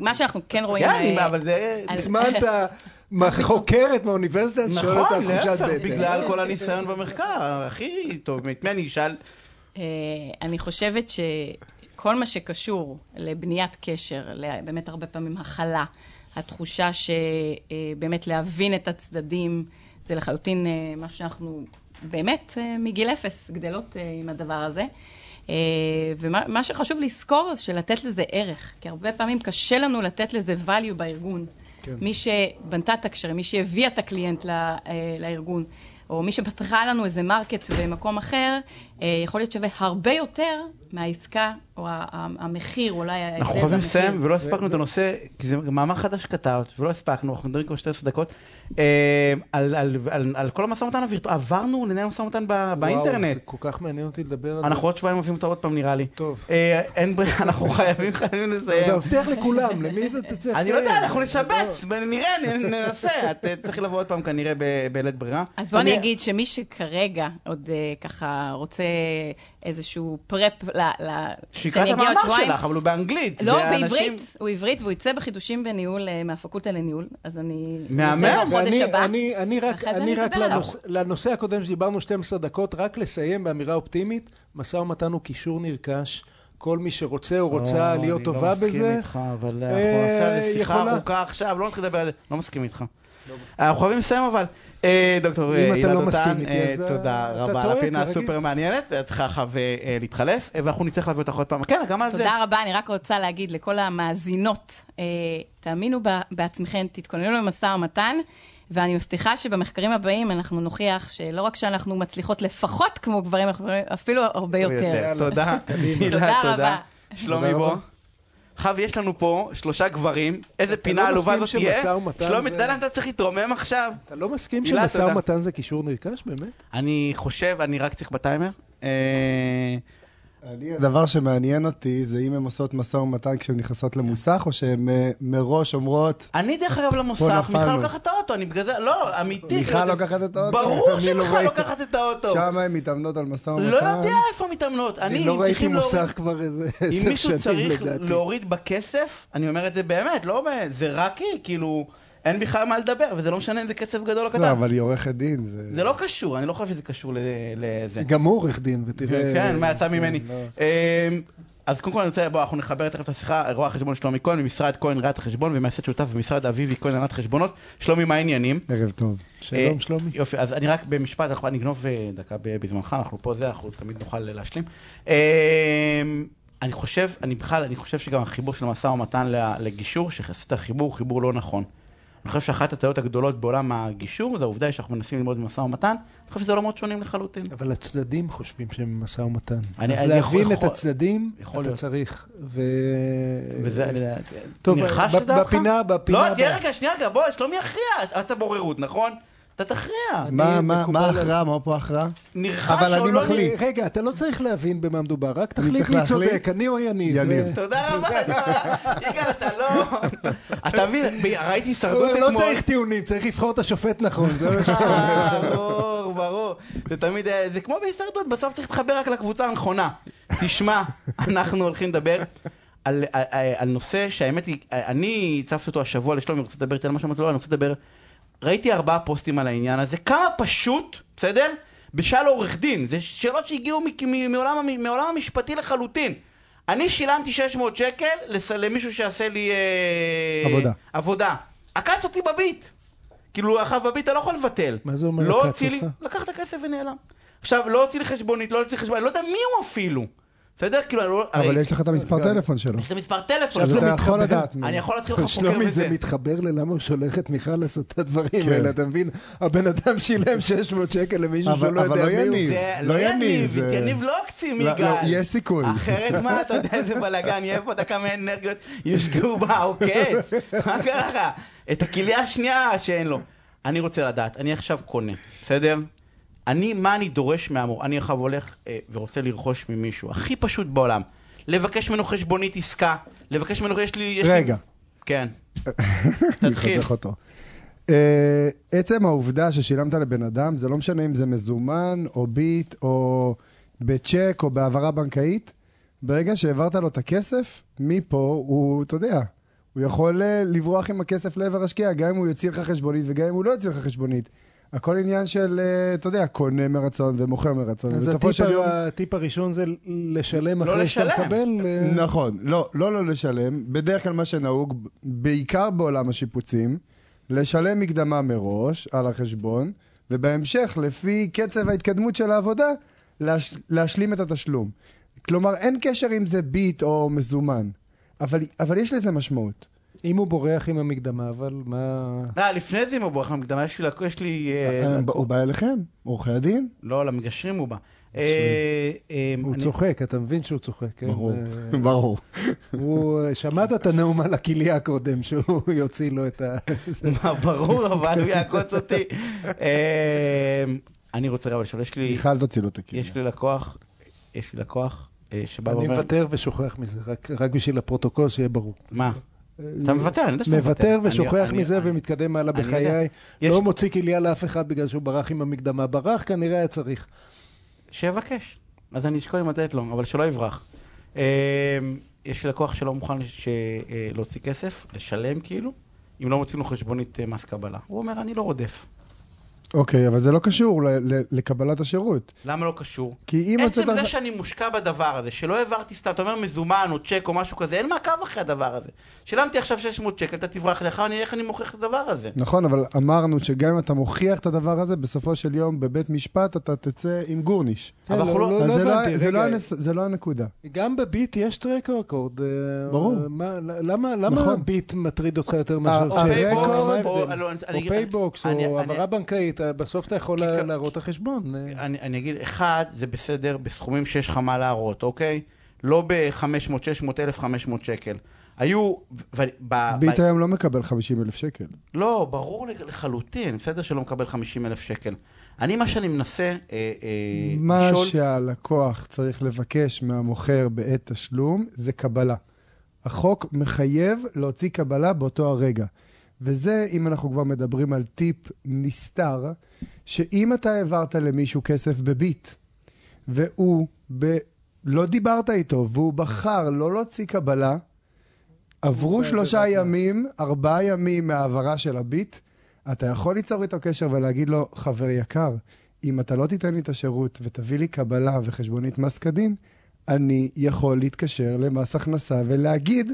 מה שאנחנו כן רואים... כן, אני- אה, אבל זה... הזמנת מה- חוקרת מהאוניברסיטה, אז שואלת נכון, על תחושת בטן. בגלל כל הניסיון במחקר, הכי טוב, את מי אני אשאל? אני חושבת שכל מה שקשור לבניית קשר, באמת הרבה פעמים הכלה, התחושה שבאמת להבין את הצדדים, זה לחלוטין אה, מה שאנחנו באמת אה, מגיל אפס גדלות אה, עם הדבר הזה. ומה מה שחשוב לזכור זה שלתת לזה ערך, כי הרבה פעמים קשה לנו לתת לזה value בארגון. כן. מי שבנתה את הקשרים, מי שהביאה את הקליינט לארגון, או מי שפתחה לנו איזה market במקום אחר, יכול להיות שווה הרבה יותר מהעסקה, או המחיר, אולי ההבדל אנחנו חייבים במחיר. לסיים, ולא הספקנו את הנושא, כי זה מאמר חדש שכתבת, ולא הספקנו, אנחנו מדברים כבר 12 דקות, אה, על- על- על על כל המשא ומתן הווירטואלי, עברנו לנהל משא ומתן ב- וואו, באינטרנט. זה כל כך מעניין אותי לדבר על זה. אנחנו עוד שבועיים מביאים אותה עוד פעם נראה לי. טוב. אה, אין ברירה, אנחנו חייבים, חייבים אתה לסיים. מבטיח לכולם, למי אתה צריך... אני לא יודע, כן. אנחנו נשבץ, נראה, ננסה, את אה, צריך לבוא עוד פעם כנראה בלית ברירה. אז בוא אני- אגיד שמי שכרגע עוד אה, ככה רוצה איזשהו פרפ ל... ל- שיקרא את המאמר שבועיים- שלך, אבל הוא באנגלית. לא, ואנשים- בעברית, הוא עברית, והוא יצא בחידושים בניהול אה, מהפקולטה לניהול, אז אני... מהמם. ואני הבא. אני, אני רק, אני נדבר רק. לנוס, לנושא הקודם שדיברנו 12 דקות, רק לסיים באמירה אופטימית, משא ומתן הוא קישור נרכש. כל מי שרוצה או רוצה להיות אני טובה לא מסכים בזה, איתך, אבל אה, אנחנו נעשה על זה שיחה. ארוכה עכשיו, לא נתחיל לדבר על זה, לא מסכים איתך. אנחנו חייבים לסיים אבל. אה, דוקטור אה, לא דותן, מסכים איתי, אה, תודה רבה על הפינה. הסופר מעניינת, את צריכה עכשיו להתחלף, ואנחנו נצטרך להביא אותך עוד פעם. כן, גם על זה. תודה רבה, אני רק רוצה להגיד לכל המאזינות, תאמינו בעצמכן, תתכוננו למשא ומתן, ואני מבטיחה שבמחקרים הבאים אנחנו נוכיח שלא רק שאנחנו מצליחות לפחות כמו גברים, אנחנו אפילו הרבה יותר. תודה. תודה. רבה. שלומי בוא. חב, יש לנו פה שלושה גברים, איזה אתה פינה לא עלובה זאת תהיה. שלומי, תדע למה אתה צריך להתרומם עכשיו. אתה לא מסכים שמשא. ומתן זה קישור נרכש באמת? אני חושב, אני רק צריך בטיימר. אני, הדבר שמעניין אותי זה אם הן עושות משא ומתן כשהן נכנסות למוסך, או שהן אה, מראש אומרות, אני דרך אגב למוסך. מיכל לוקחת את האוטו, אני בגלל זה, לא, אמיתי. מיכל כאילו, לוקחת את האוטו? ברור שמיכל לא ראיתי. לוקחת את האוטו. שם הן מתאמנות על משא ומתן. לא יודע איפה מתאמנות. אני, לא אם ראיתי מוסך כבר איזה אם עשר מישהו שנים צריך לדעתי. להוריד בכסף, אני אומר את זה באמת, לא, ב- זה רק היא, כאילו, אין בכלל מה לדבר, וזה לא משנה אם זה כסף גדול או לא, קטן. אבל היא עורכת דין. זה- זה לא קשור, אני לא חושב שזה קשור לזה. גם הוא עורך דין, ותראה... כן, מה יצא ממני. לא. אמ, אז קודם כל אני רוצה, בוא, אנחנו נחבר תכף את השיחה, רואה החשבון שלומי כהן, ממשרד כהן ראיית החשבון ומייסד שותף במשרד אביבי כהן ראיית חשבונות. שלומי, מה העניינים? ערב טוב. שלום, אה, שלומי. יופי, אז אני רק במשפט, אנחנו נגנוב אה, דקה בזמנך, אנחנו פה זה, אנחנו תמיד נוכל להשלים. אמ, אני חושב, אני בכלל, אני חושב שגם החיבור של המשא ומתן לגישור, שעשית חיבור, חיבור לא נכון. אני חושב שאחת הטעויות הגדולות בעולם הגישור, זה העובדה שאנחנו מנסים ללמוד משא ומתן, אני חושב שזה עולמות שונים לחלוטין. אבל הצדדים חושבים שהם במשא ומתן. אני- אז אני יכול- להבין את יכול- הצדדים, יכול אתה להיות. צריך. ו... וזה, אני טוב, נרכש ב- לדעתך? בפינה- בפינה לא, תהיה. רגע, שנייה רגע, בוא, שלומי יכריע, רץ הבוררות, נכון? אתה תכריע. מה- ההכרעה? מה פה ההכרעה? נרכש אבל או אני לא מחליט. נרכש? רגע, אתה לא צריך להבין במה מדובר, רק אני תחליט מי? צודק, אני או יניב. יניב. תודה רבה, יגאל, אתה לא... אתה מבין, ראיתי הישרדות לא אתמול. צריך טיעונים, צריך לבחור את השופט נכון, זה מה שאתה אה, ברור, ברור. זה תמיד, אה, זה כמו בהישרדות, בסוף צריך להתחבר רק לקבוצה הנכונה. תשמע, אנחנו הולכים לדבר על, על, על נושא שהאמת היא, אני הצפתי אותו השבוע לשלומי, אני רוצה לדבר איתי על מה שאמרתי לו, אני רוצה לדבר, ראיתי ארבעה פוסטים על העניין הזה, כמה פשוט, בסדר? בשאל עורך דין, זה שאלות שהגיעו מ- מ- מעולם, מעולם המשפטי לחלוטין. אני שילמתי 600 שקל לס- למישהו שיעשה לי... אה, עבודה. עבודה. עקץ אותי בביט. כאילו, אחר בביט אתה לא יכול לבטל. מה זה אומר לא עקץ הוציא לי, אותך? לקח את הכסף ונעלם. עכשיו, לא הוציא לי חשבונית, לא הוציא לי חשבונית, לא יודע מי הוא אפילו. בסדר? כאילו, אני לא... אבל הרי- יש לך את המספר טלפון שלו. יש לי מספר טלפון. אז זה אתה מתחבר. יכול לדעת. מי. אני יכול להתחיל לך חוקר שלומי, בזה. זה מתחבר ללמה הוא שולח את מיכל לעשות את הדברים כן. האלה, אתה מבין? הבן אדם שילם 600 שקל למישהו אבל- לא אבל יודע לא מי הוא. יניב. זה לא לא יניב, יניב, את יניב לא עוקצים לא, יגאל. לא, יש סיכוי. אחרת מה, אתה יודע איזה בלאגן יהיה פה, אתה כמה אנרגיות יושקעו בעוקץ. מה קרה לך? את הכליה השנייה שאין לו. אני רוצה לדעת, אני עכשיו קונה, בסדר? אני, מה אני דורש מהמור? אני עכשיו הולך אה, ורוצה לרכוש ממישהו, הכי פשוט בעולם. לבקש ממנו חשבונית עסקה, לבקש ממנו, יש לי... יש לי- רגע. כן. אני תתחיל. אה, עצם העובדה ששילמת לבן אדם, זה לא משנה אם זה מזומן, או ביט, או בצ'ק, או בהעברה בנקאית, ברגע שהעברת לו את הכסף, מפה הוא, אתה יודע, הוא יכול אה, לברוח עם הכסף לעבר השקיעה, גם אם הוא יוציא לך חשבונית וגם אם הוא לא יוציא לך חשבונית. הכל עניין של, אה, אתה יודע, קונה מרצון ומוכר מרצון. אז הטיפ של יום... ה- הטיפ הראשון זה לשלם לא אחרי שאתה. מקבל. אה, נכון, לא, לא לא לשלם, בדרך כלל מה שנהוג, בעיקר בעולם השיפוצים, לשלם מקדמה מראש על החשבון, ובהמשך, לפי קצב ההתקדמות של העבודה, להש, להשלים את התשלום. כלומר, אין קשר אם זה ביט או מזומן, אבל, אבל יש לזה משמעות. אם הוא בורח עם המקדמה, אבל מה... אה, לפני זה אם הוא בורח מהמקדמה, יש לי... יש לי אה, אה, הוא בא אליכם, עורכי הדין? לא, למגשרים הוא בא. אה, אה, הוא אני- צוחק, אתה מבין שהוא צוחק, כן? ברור, אה, ברור. הוא, אה, שמעת את הנאום על הכליה קודם, שהוא יוציא לו את ה... מה, ברור, אבל הוא יעקוץ אותי. אה, אני רוצה אבל לשאול, יש לי, מיכל תוציא לו את הכליה. יש לי לקוח, יש לי לקוח אה, שבא אני ואומר, מוותר ושוכח מזה, רק בשביל הפרוטוקול, שיהיה ברור. מה? אתה מוותר, אני יודע שאתה מוותר. מוותר ושוכח אני- מזה אני- ומתקדם הלאה. בחיי. יש- לא מוציא כליה לאף אחד בגלל שהוא ברח עם המקדמה. ברח, כנראה היה צריך. שיבקש. אז אני אשקול אם לתת לו, אבל שלא יברח. אה, יש לי לקוח שלא מוכן אה, להוציא כסף, לשלם כאילו, אם לא מוצאים לו חשבונית אה, מס קבלה. הוא אומר, אני לא רודף. אוקיי, אבל זה לא קשור ל- ל- לקבלת השירות. למה לא קשור? כי אם עצם הוצאת... זה שאני מושקע בדבר הזה, שלא העברתי סתם, אתה אומר מזומן או צ'ק או משהו כזה, אין מעקב אחרי הדבר הזה. שילמתי עכשיו 600 שקל, אתה תברח לך, אני, איך אני מוכיח את הדבר הזה? נכון, אבל אמרנו שגם אם אתה מוכיח את הדבר הזה, בסופו של יום בבית משפט אתה תצא עם גורניש. אבל כן, אנחנו לא- אז זה לא- הבנתי, זה לא רגע, הנס- זה לא הנקודה. גם בביט יש טרק רקורד. אה, ברור. מה- למה למה נכון. ביט מטריד אותך יותר מאשר או צ'ק? או- לא, פייבוקס, או העברה בנקאית, אה, בסוף אתה יכול כי להראות את החשבון. אני, אני אגיד, אחד, זה בסדר בסכומים שיש לך מה להראות, אוקיי? לא ב-500, 600, 1,500 שקל. היו... ו- ב- ביט ב- היום לא מקבל 50 אלף שקל. לא, ברור לח- לחלוטין, בסדר שלא מקבל 50 אלף שקל. אני, מה שאני מנסה אה, אה, מה לשאול... שהלקוח צריך לבקש מהמוכר בעת תשלום זה קבלה. החוק מחייב להוציא קבלה באותו הרגע. וזה, אם אנחנו כבר מדברים על טיפ נסתר, שאם אתה העברת למישהו כסף בביט, והוא ב... לא דיברת איתו, והוא בחר לא להוציא קבלה, עברו שלושה ימים, ארבעה ימים מההעברה של הביט, אתה יכול ליצור איתו קשר ולהגיד לו, חבר יקר, אם אתה לא תיתן לי את השירות ותביא לי קבלה וחשבונית מס כדין, אני יכול להתקשר למס הכנסה ולהגיד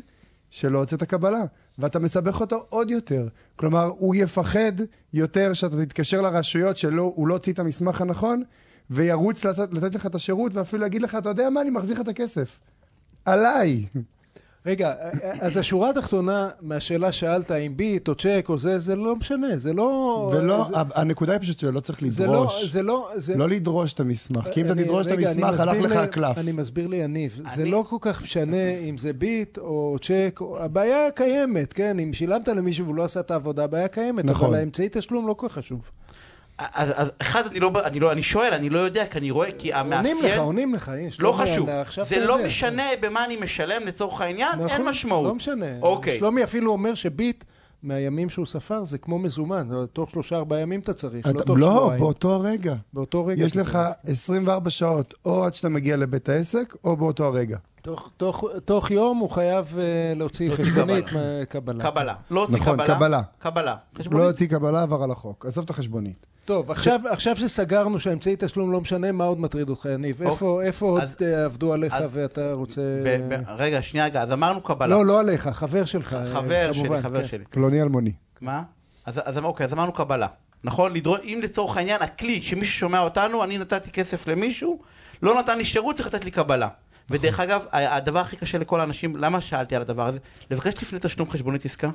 שלא הוצאת קבלה, ואתה מסבך אותו עוד יותר. כלומר, הוא יפחד יותר שאתה תתקשר לרשויות שהוא לא הוציא את המסמך הנכון, וירוץ לתת, לתת לך את השירות, ואפילו יגיד לך, אתה יודע מה, אני מחזיר לך את הכסף. עליי. רגע, אז השורה התחתונה מהשאלה שאלת אם ביט או צ'ק או זה, זה לא משנה, זה לא... ולא, זה- הנקודה היא פשוט שלא צריך זה לא, לדרוש. זה לא, זה... לא לדרוש את המסמך, כי אם אתה אני- תדרוש את רגע, אני המסמך, הלך מסביר לך הקלף. אני מסביר ליניב, זה אני- לא כל כך משנה אם זה ביט או צ'ק, או- הבעיה קיימת, כן? אם שילמת למישהו והוא לא עשה את העבודה, הבעיה קיימת, נכון. אבל האמצעי תשלום לא כל כך חשוב. אז, אז אחד, אני לא, אני לא, אני שואל, אני לא יודע, כי אני רואה, כי המאפיין... עונים לך, עונים לך, הנה, לא חשוב, זה לא יודע. משנה במה אני משלם לצורך העניין, נכון, אין משמעות. לא משנה. אוקיי. שלומי אפילו אומר שביט, מהימים שהוא ספר, זה כמו מזומן, זה תוך שלושה ארבעה ימים אתה צריך, לא אתה- תוך לא, שבועיים. באותו הרגע. באותו רגע. יש לך צריך. 24 שעות, או עד שאתה מגיע לבית העסק, או באותו הרגע. תוך- תוך- תוך יום הוא חייב אה, להוציא חשבונית קבלה. מהקבלה. קבלה. לא הוציא נכון, קבלה. קבלה. קבלה. לא חשבונית. הוציא קבלה, עבר על החוק. עזוב את החשבונית. טוב, עכשיו, עכשיו שסגרנו שהאמצעי תשלום לא משנה, מה עוד מטריד אותך, יניב? אוקיי. איפה, איפה עוד אז- אה, עבדו עליך אז- ואתה רוצה... ב- ב- רגע, שנייה, רגע, אז אמרנו קבלה. לא, לא עליך, חבר שלך. אה, חבר שלי, כמובן, חבר כן. שלי. פלוני אלמוני. מה? אז, אז אוקיי, אז אמרנו קבלה. נכון? לדרוש, אם לצורך העניין, הכלי שמישהו שומע אותנו, אני נתתי כסף למישהו, לא נתן לי שירות, צריך לתת לי קבלה. ודרך אגב, ה- הדבר הכי קשה לכל האנשים, למה שאלתי על הדבר הזה? לבקש לפני תשלום חשבונית עסקה?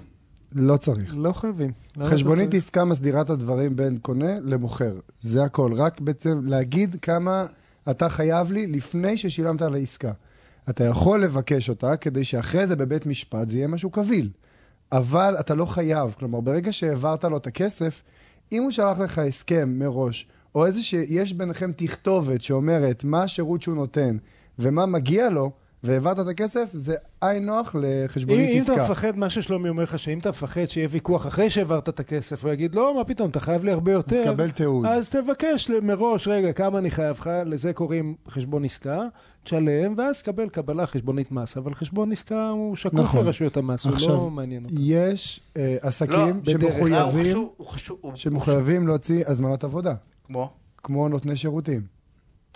לא צריך. לא חייבים. למה חשבונית צריך? עסקה מסדירה את הדברים בין קונה למוכר. זה הכל. רק בעצם להגיד כמה אתה חייב לי לפני ששילמת על העסקה. אתה יכול לבקש אותה כדי שאחרי זה בבית משפט זה יהיה משהו קביל. אבל אתה לא חייב. כלומר, ברגע שהעברת לו את הכסף, אם הוא שלח לך הסכם מראש, או איזה שיש ביניכם תכתובת שאומרת מה השירות שהוא נותן ומה מגיע לו, והעברת את הכסף, זה היינו נוח אם, לחשבונית אם עסקה. אתה מפחד, מה ששלומי אומר לך, שאם אתה מפחד שיהיה ויכוח אחרי שהעברת את הכסף, הוא יגיד, לא, מה פתאום, אתה חייב לי הרבה יותר. אז קבל תיעוד. אז תבקש מראש, רגע, כמה אני חייב לך, לזה קוראים חשבון עסקה, תשלם, ואז קבל קבלה חשבונית מס. אבל חשבון עסקה הוא שקוף נכון. לרשויות המס, הוא עכשיו, לא מעניין אותו. יש אה, עסקים לא, בדרך. אה, הוא שמחויבים, חשוב, הוא חשוב, הוא- שמחויבים להוציא הזמנת עבודה, הוא- כמו? כמו נותני שירותים.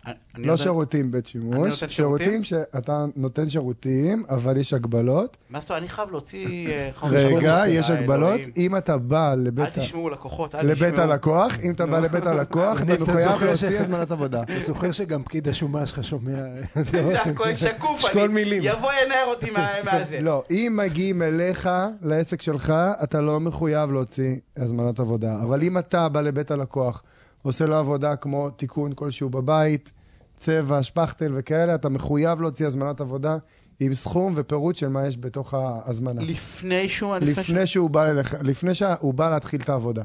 לא יודע- שירותים בית אני שימוש, נותן שירותים? שירותים שאתה נותן שירותים, אבל יש הגבלות. מה זאת אומרת, אני חייב להוציא... אה, חשבון רגע, עסקה, יש הגבלות. אלוהים. אם אתה בא אל לבית ה- תשמעו לקוחות, אל לבית תשמעו. הלקוח, אם אתה בא לבית הלקוח, אתה מחויב להוציא ש- הזמנת עבודה. אתה זוכר שגם פקיד השומה שלך שומע... שקוף, אני- מילים. יבוא ינער אותי מה- מהזה. לא, אם מגיעים אליך, לעסק שלך, אתה לא מחויב להוציא הזמנת עבודה. אבל אם אתה בא לבית הלקוח, עושה לו עבודה כמו תיקון כלשהו בבית, צבע, שפכטל וכאלה, אתה מחויב להוציא הזמנת עבודה עם סכום ופירוט של מה יש בתוך ההזמנה. לפני שהוא... לפני שהוא בא אליך, לפני שהוא בא להתחיל את העבודה.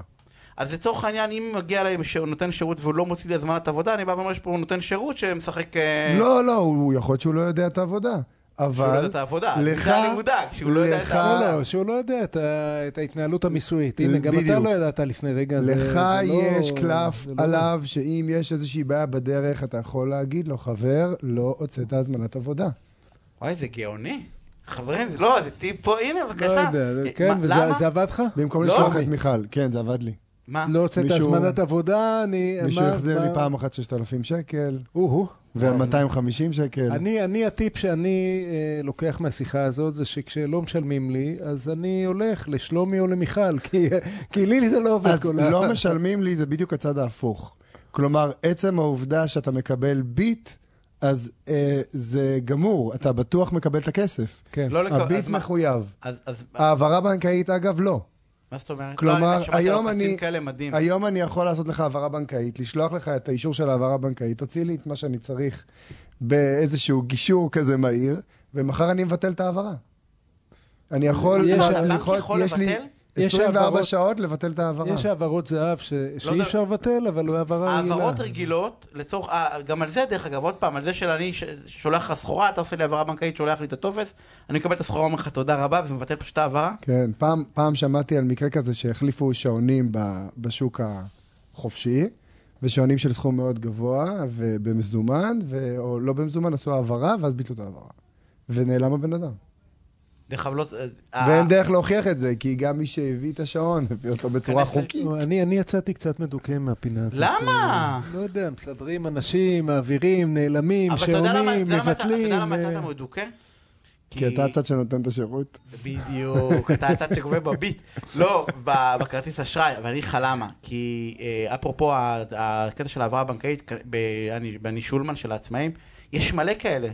אז לצורך העניין, אם מגיע אליי שהוא נותן שירות והוא לא מוציא לי הזמנת עבודה, אני בא ואומר שפה הוא נותן שירות שמשחק... אה, לא, לא, הוא יכול להיות שהוא לא יודע את העבודה. שהוא לא יודע אבל את העבודה. לך- לך... אני מודאג, שהוא לא יודע את העבודה. לא, שהוא לא יודע את ה- את ההתנהלות המיסויית. הנה, גם אתה. לא ידעת לפני רגע. זה- לך זה לא- יש קלף זה לא- עליו, שאם יש איזושהי בעיה בדרך, אתה יכול להגיד לו, חבר, לא הוצאת הזמנת עבודה. וואי, זה גאוני. חברים, לא, זה טיפ פה, הנה, לא בבקשה. יודע, אה, כן, מה, וזה? זה עבד לך? במקום לא. לשלוח את מיכל. כן, זה עבד לי. מה? לא הוצאת הזמנת עבודה, אני... מישהו החזיר לי פעם אחת 6,000 שקל, או-הו. ו-250 שקל. אני, אני, הטיפ שאני אה, לוקח מהשיחה הזאת זה שכשלא משלמים לי, אז אני הולך לשלומי או למיכל, כי, כי לי זה לא עובד אז כל ה... לא משלמים לי, זה בדיוק הצד ההפוך. כלומר, עצם העובדה שאתה מקבל ביט, אז אה, זה גמור, אתה בטוח מקבל את הכסף. כן. לא לק- הביט אז מחויב. אז, אז, העברה בנקאית, אגב, לא. מה זאת אומרת? כלומר, לא, היום אני-. היום אני יכול לעשות לך העברה בנקאית, לשלוח לך את האישור של העברה בנקאית, תוציא לי את מה שאני צריך באיזשהו גישור כזה מהיר, ומחר אני מבטל את ההעברה. אני יכול, יש- הבנק יכול- יכול יש לי לבטל? יש 24 העברות- שעות לבטל את ההעברה. יש העברות זהב ש... שאי יודע. אפשר לבטל, אבל הוא העברה רגילה. העברות רגילות, לצורך, אה, גם על זה דרך אגב, עוד פעם, על זה שאני שולח לך סחורה, אתה עושה לי העברה בנקאית, שולח לי את הטופס, אני מקבל את הסחורה, אומר לך תודה רבה, ומבטל פשוט את ההעברה. כן, פעם, פעם שמעתי על מקרה כזה שהחליפו שעונים ב, בשוק החופשי, ושעונים של סכום מאוד גבוה, ובמזומן, ו, או לא במזומן, עשו העברה, ואז ביטלו את ההעברה. ונעלם הבן אדם. דרך אגב, לא... אה, ואין דרך להוכיח את זה, כי גם מי שהביא את השעון, הביא אותו בצורה חוקית. אני, אני יצאתי קצת מדוכא מהפינה הזאת. למה? אה, לא יודע, מסדרים אנשים, מעבירים, נעלמים, שעונים, יצא- אתה מבטלים. יודע למה יצאת אה, מדוכא? כי אתה הצד שנותן את השירות. בדיוק, אתה הצד שגובה בביט. לא, בכרטיס אשראי, אבל אני אגיד לך למה. כי אה, אפרופו הקטע של העברה הבנקאית, כ- ב- אני- אני שולמן של העצמאים, יש מלא כאלה,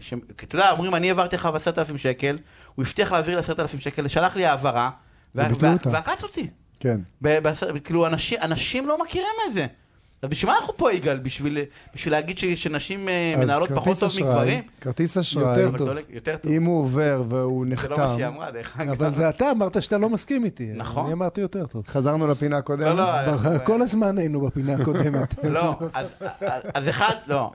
אתה יודע, אומרים, אני העברתי לך בעשרת אלפים שקל, הוא הבטיח להעביר לי עשרת אלפים שקל, שלח לי העברה. ועקץ אותי. כן. כאילו, אנשים, אנשים לא מכירים את זה. אז בשביל מה אנחנו פה, יגאל? בשביל, בשביל להגיד ש, שנשים אה, מנהלות פחות טוב אשראי- מגברים? כרטיס אשראי, יותר אבל טוב. יותר טוב. אם הוא עובר והוא זה לא מה שהיא נחתם, אמרה, דרך אגב. אבל זה אתה אמרת שאתה לא מסכים איתי. נכון. אני אמרתי יותר טוב. חזרנו לפינה הקודמת. לא, לא, אנחנו- כל הזמן היינו בפינה הקודמת. לא, אז, אז, אז אחד, לא.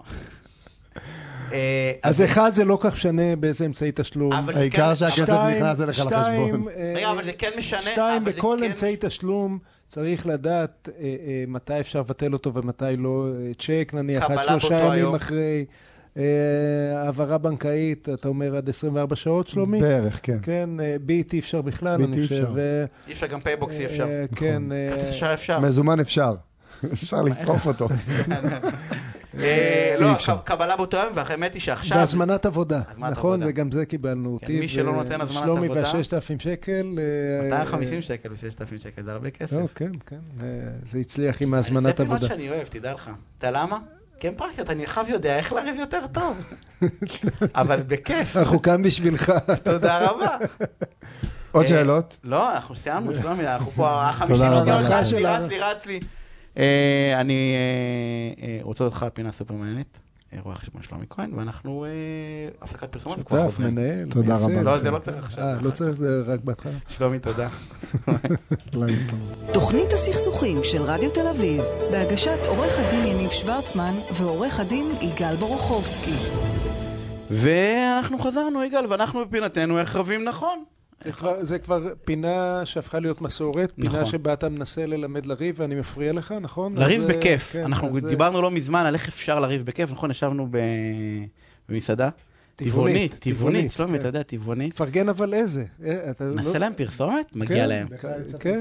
אה, אז אחד, זה לא כך משנה באיזה אמצעי תשלום. אבל זה העיקר כן- שהכסף נכנס אליך לחשבון. שתיים, אה, רגע, אבל זה כן משנה. שתיים, בכל כן אמצעי תשלום צריך לדעת אה, מתי אפשר לבטל אותו ומתי לא. צ'ק נניח עד שלושה ימים. אחרי. העברה בנקאית, אתה אומר עד 24 שעות, שלומי? בערך, כן. כן, ביט אי אפשר בכלל, ביט אני אי חושב. אפשר. אה, אי אפשר, גם פייבוקס אי אפשר. כן. אה, כרטיס אפשר. מזומן אפשר. אפשר לשרוף אותו. אה, לא. קבלה באותו יום, והאמת היא שעכשיו... והזמנת עבודה, נכון? עבודה. זה גם זה קיבלנו אותי. מי שלא ו- נותן הזמנת שלומי עבודה- וה-6,000 שקל. אה, 250 שקל ו-6,000 שקל, זה הרבה כסף. לא, כן, כן. אה, זה הצליח עם זה הזמנת פינות עבודה. שאני אוהב, תדע לך. אתה למה? כן פרקטיות, אני חייב יודע איך לריב יותר טוב. אבל בכיף, אנחנו כאן בשבילך. תודה רבה. עוד אה, שאלות? לא, אנחנו סיימנו, שלומי, אנחנו פה, ה-50 תודה שניות, רבה. רץ לי. רץ לי, רץ לי. אה, אני אה, אה, רוצה אותך פינה סופר מעניינת, אה, רואה חשבון שלומי כהן, ואנחנו הפסקת פרסומות שותף. מנהל. תודה. רבה לא. זה לא צריך עכשיו. לא צריך, זה רק בהתחלה. שלומי, תודה. תוכנית הסכסוכים של רדיו תל אביב, בהגשת עורך הדין יניב שוורצמן ועורך הדין יגאל בורוכובסקי. ואנחנו חזרנו, יגאל, ואנחנו בפינתנו איך רבים נכון. זה כבר- זה כבר פינה שהפכה להיות מסורת, פינה נכון. שבה אתה מנסה ללמד לריב ואני מפריע לך, נכון? לריב אז, אה, בכיף. כן, אנחנו אז, אה, דיברנו לא מזמן על איך אפשר לריב בכיף, נכון? ישבנו ב- במסעדה. טבעונית, טבעונית, שלומי, כן. אתה יודע, טבעונית. תפרגן אבל איזה. אה, אתה לא- נעשה להם פרסומת? מגיע כן, להם. כן.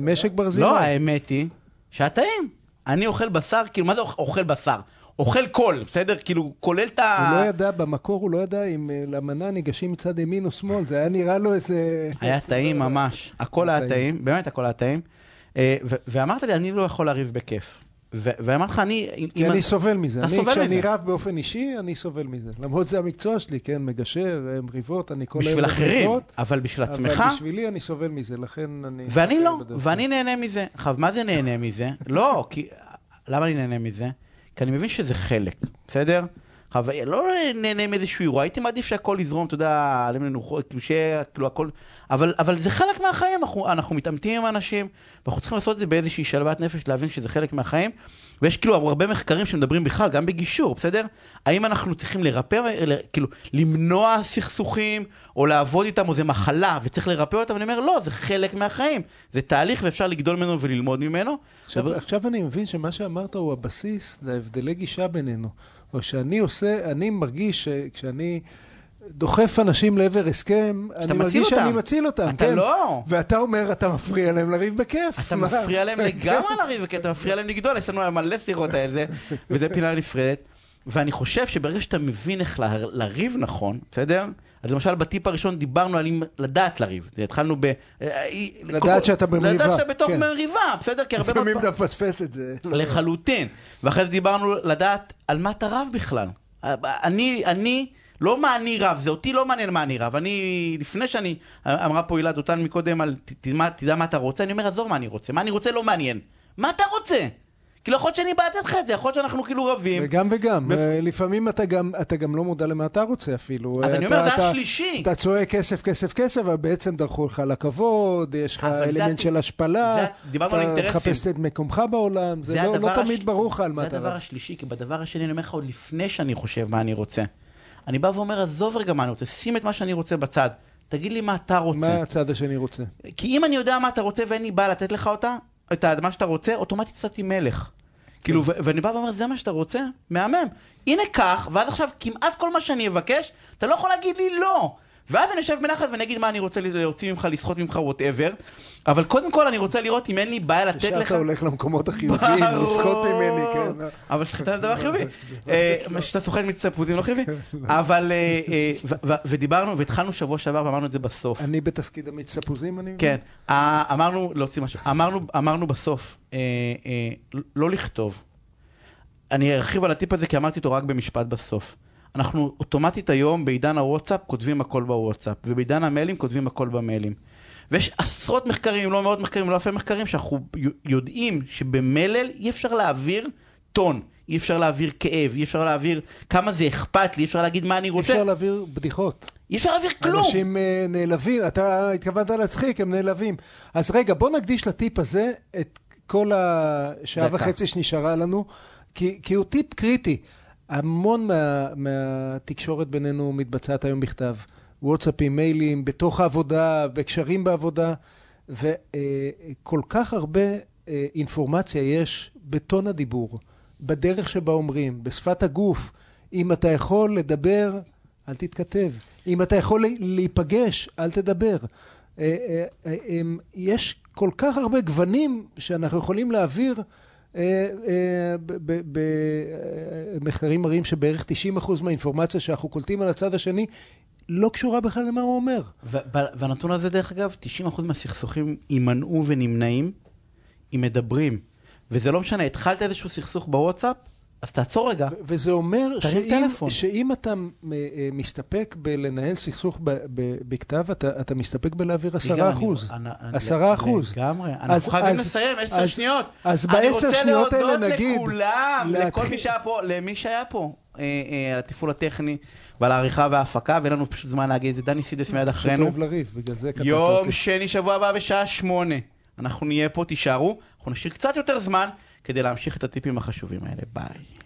משק ברזילי. לא, האמת היא שהטעים. אני אוכל בשר, כאילו, מה זה אוכ- אוכל בשר? אוכל קול, בסדר? כאילו, כולל את ה... הוא לא ידע, במקור הוא לא ידע אם אה, למנה ניגשים מצד ימין או שמאל, זה היה נראה לו איזה... היה טעים ממש. הכל היה טעים. באמת הכל היה טעים. אה, ואמרת לי, אני לא יכול לריב בכיף. ואמרתי לך, אני... כי אני סובל מזה. אתה סובל כשאני מזה. רב באופן אישי, אני סובל מזה. למרות זה המקצוע שלי, כן, מגשר, מריבות, אני כל היום בשביל אחרים, אבל בשביל עצמך... אבל בשבילי אני סובל מזה, לכן אני... ואני לא, ואני נהנה מזה. עכשיו, מה זה נהנה מזה? לא, כי... למה אני נהנה מזה? כי אני מבין שזה חלק, בסדר? חוויה, לא נהנה מאיזשהו אירוע, הייתי מעדיף שהכל יזרום, אתה יודע, עליהם לנוחות, כאילו שיהיה, כאילו הכל, אבל, אבל זה חלק מהחיים, אנחנו, אנחנו מתעמתים עם אנשים, ואנחנו צריכים לעשות את זה באיזושהי שלוות נפש, להבין שזה חלק מהחיים, ויש כאילו הרבה מחקרים שמדברים בכלל, גם בגישור, בסדר? האם אנחנו צריכים לרפא, כאילו, למנוע סכסוכים, או לעבוד איתם, או זה מחלה, וצריך לרפא אותם, אני אומר, לא, זה חלק מהחיים, זה תהליך ואפשר לגדול ממנו וללמוד ממנו. עכשיו, אבל- עכשיו אני מבין שמה שאמרת הוא הבסיס להבדלי גישה בינינו. או שאני עושה, אני מרגיש שכשאני דוחף אנשים לעבר הסכם, אני מרגיש שאני אותם. מציל אותם, אתה כן. לא. ואתה אומר, אתה מפריע להם לריב בכיף. אתה מה? מפריע להם לגמרי לריב, כי אתה מפריע להם לגדול, יש לנו מלא שיחות על זה, וזה פינה נפרדת. ואני חושב שברגע שאתה מבין איך לריב נכון, בסדר? אז למשל בטיפ הראשון דיברנו על אם לדעת לריב. התחלנו ב... אה, לדעת שאתה במריבה, לדעת שאתה בתוך כן. מריבה, בסדר? כי הרבה לפעמים אתה מפספס את זה. לחלוטין. ואחרי זה דיברנו לדעת על מה אתה רב בכלל. אני, אני, לא מה אני רב, זה אותי לא מעניין מה אני רב. אני, לפני שאני, אמרה פה הילה דותן מקודם על תדע, מה אתה רוצה, אני אומר, עזוב מה אני רוצה. מה אני רוצה לא מעניין. מה אתה רוצה? כאילו יכול להיות שאני בא לתת לך את זה, יכול להיות שאנחנו כאילו רבים. וגם וגם, בפ- אה, לפעמים אתה גם, אתה גם לא מודע למה אתה רוצה אפילו. אז אה, אני אתה- אומר, זה אתה- השלישי. אתה צועק כסף, כסף, כסף, אבל בעצם דרכו לך על הכבוד, יש לך זה אלמנט הת- של השפלה, זה- אתה. מחפש את מקומך בעולם, זה לא- הדבר לא תמיד הש- ברור לך על מה זה אתה הדבר רב. השלישי, כי בדבר השני אני אומר לך עוד לפני שאני חושב מה אני רוצה. אני בא ואומר, עזוב רגע מה אני רוצה, שים את מה שאני רוצה בצד. תגיד לי מה אתה רוצה. מה הצד השני רוצה? כי אם אני יודע מה אתה רוצה ואין לי בעיה לתת לך אותה, את מה שאתה רוצה, אוטומטית יצאתי מלך. כאילו, ואני בא ואומר, זה מה שאתה רוצה? מהמם. הנה כך, ואז עכשיו כמעט כל מה שאני אבקש, אתה לא יכול להגיד לי לא. ואז אני אשב בנחת ואני אגיד מה אני רוצה להוציא ממך, לסחוט ממך, whatever. אבל קודם כל אני רוצה לראות אם אין לי בעיה לתת ישר לך... אתה הולך למקומות החיוביים. לסחוט ממני, כן. אבל סחיטה זה דבר חיובי. אה, שאתה סוחט מצפוזים לא חיובי. אבל, אה, אה, ודיברנו, והתחלנו שבוע שעבר ואמרנו את זה בסוף. אני בתפקיד המיץ תפוזים, אני מבין? כן, אמרנו, להוציא משהו, אמרנו, אמרנו בסוף, לא לכתוב. אני ארחיב על הטיפ הזה כי אמרתי אותו רק במשפט בסוף. אנחנו אוטומטית היום בעידן הוואטסאפ כותבים הכל בוואטסאפ, ובעידן המיילים כותבים הכל במיילים. ויש עשרות מחקרים, אם לא מאות מחקרים, לא אלפי מחקרים, שאנחנו יודעים שבמלל אי אפשר להעביר טון, אי אפשר להעביר כאב, אי אפשר להעביר כמה זה אכפת לי, אי אפשר להגיד מה אני אי רוצה, אפשר להעביר בדיחות. אי אפשר להעביר כלום. אנשים אה, נעלבים, אתה התכוונת להצחיק, הם נעלבים. אז רגע, בוא נקדיש לטיפ הזה את כל השעה דקה. וחצי שנשארה לנו, כי, כי הוא טיפ קריטי. המון מה, מהתקשורת בינינו מתבצעת היום בכתב. וואטסאפים, מיילים, בתוך העבודה, בקשרים בעבודה, וכל כך הרבה אה, אינפורמציה יש בטון הדיבור, בדרך שבה אומרים, בשפת הגוף. אם אתה יכול לדבר, אל תתכתב. אם אתה יכול לה- להיפגש, אל תדבר. אה, אה, אה, הם- יש כל כך הרבה גוונים שאנחנו יכולים להעביר. אה, אה, במחקרים מראים שבערך 90% מהאינפורמציה שאנחנו קולטים על הצד השני לא קשורה בכלל למה הוא אומר. והנתון הזה, דרך אגב, 90% מהסכסוכים יימנעו ונמנעים אם מדברים. וזה לא משנה, התחלת איזשהו סכסוך בוואטסאפ, אז תעצור רגע. וזה אומר שאם. שאם אתה אה, מסתפק בלנהל סכסוך בכתב, אתה, אתה מסתפק בלהעביר עשרה אחוז. אני- אני- עשרה אחוז. לגמרי. אנחנו חייבים לסיים, עשר שניות. אז אני בעשר רוצה שניות האלה להודות נגיד, לכולם, לכל מי שהיה פה, למי שהיה פה, אה, אה, על התפעול הטכני ועל העריכה וההפקה, ואין לנו פשוט זמן להגיד את זה. דני סידס מיד אחרינו. אוהב לריב, בגלל זה קטעת יום. שני שבוע הבא בשעה שמונה. אנחנו נהיה פה, תישארו. אנחנו נשאיר קצת יותר זמן כדי להמשיך את הטיפים החשובים האלה. ביי.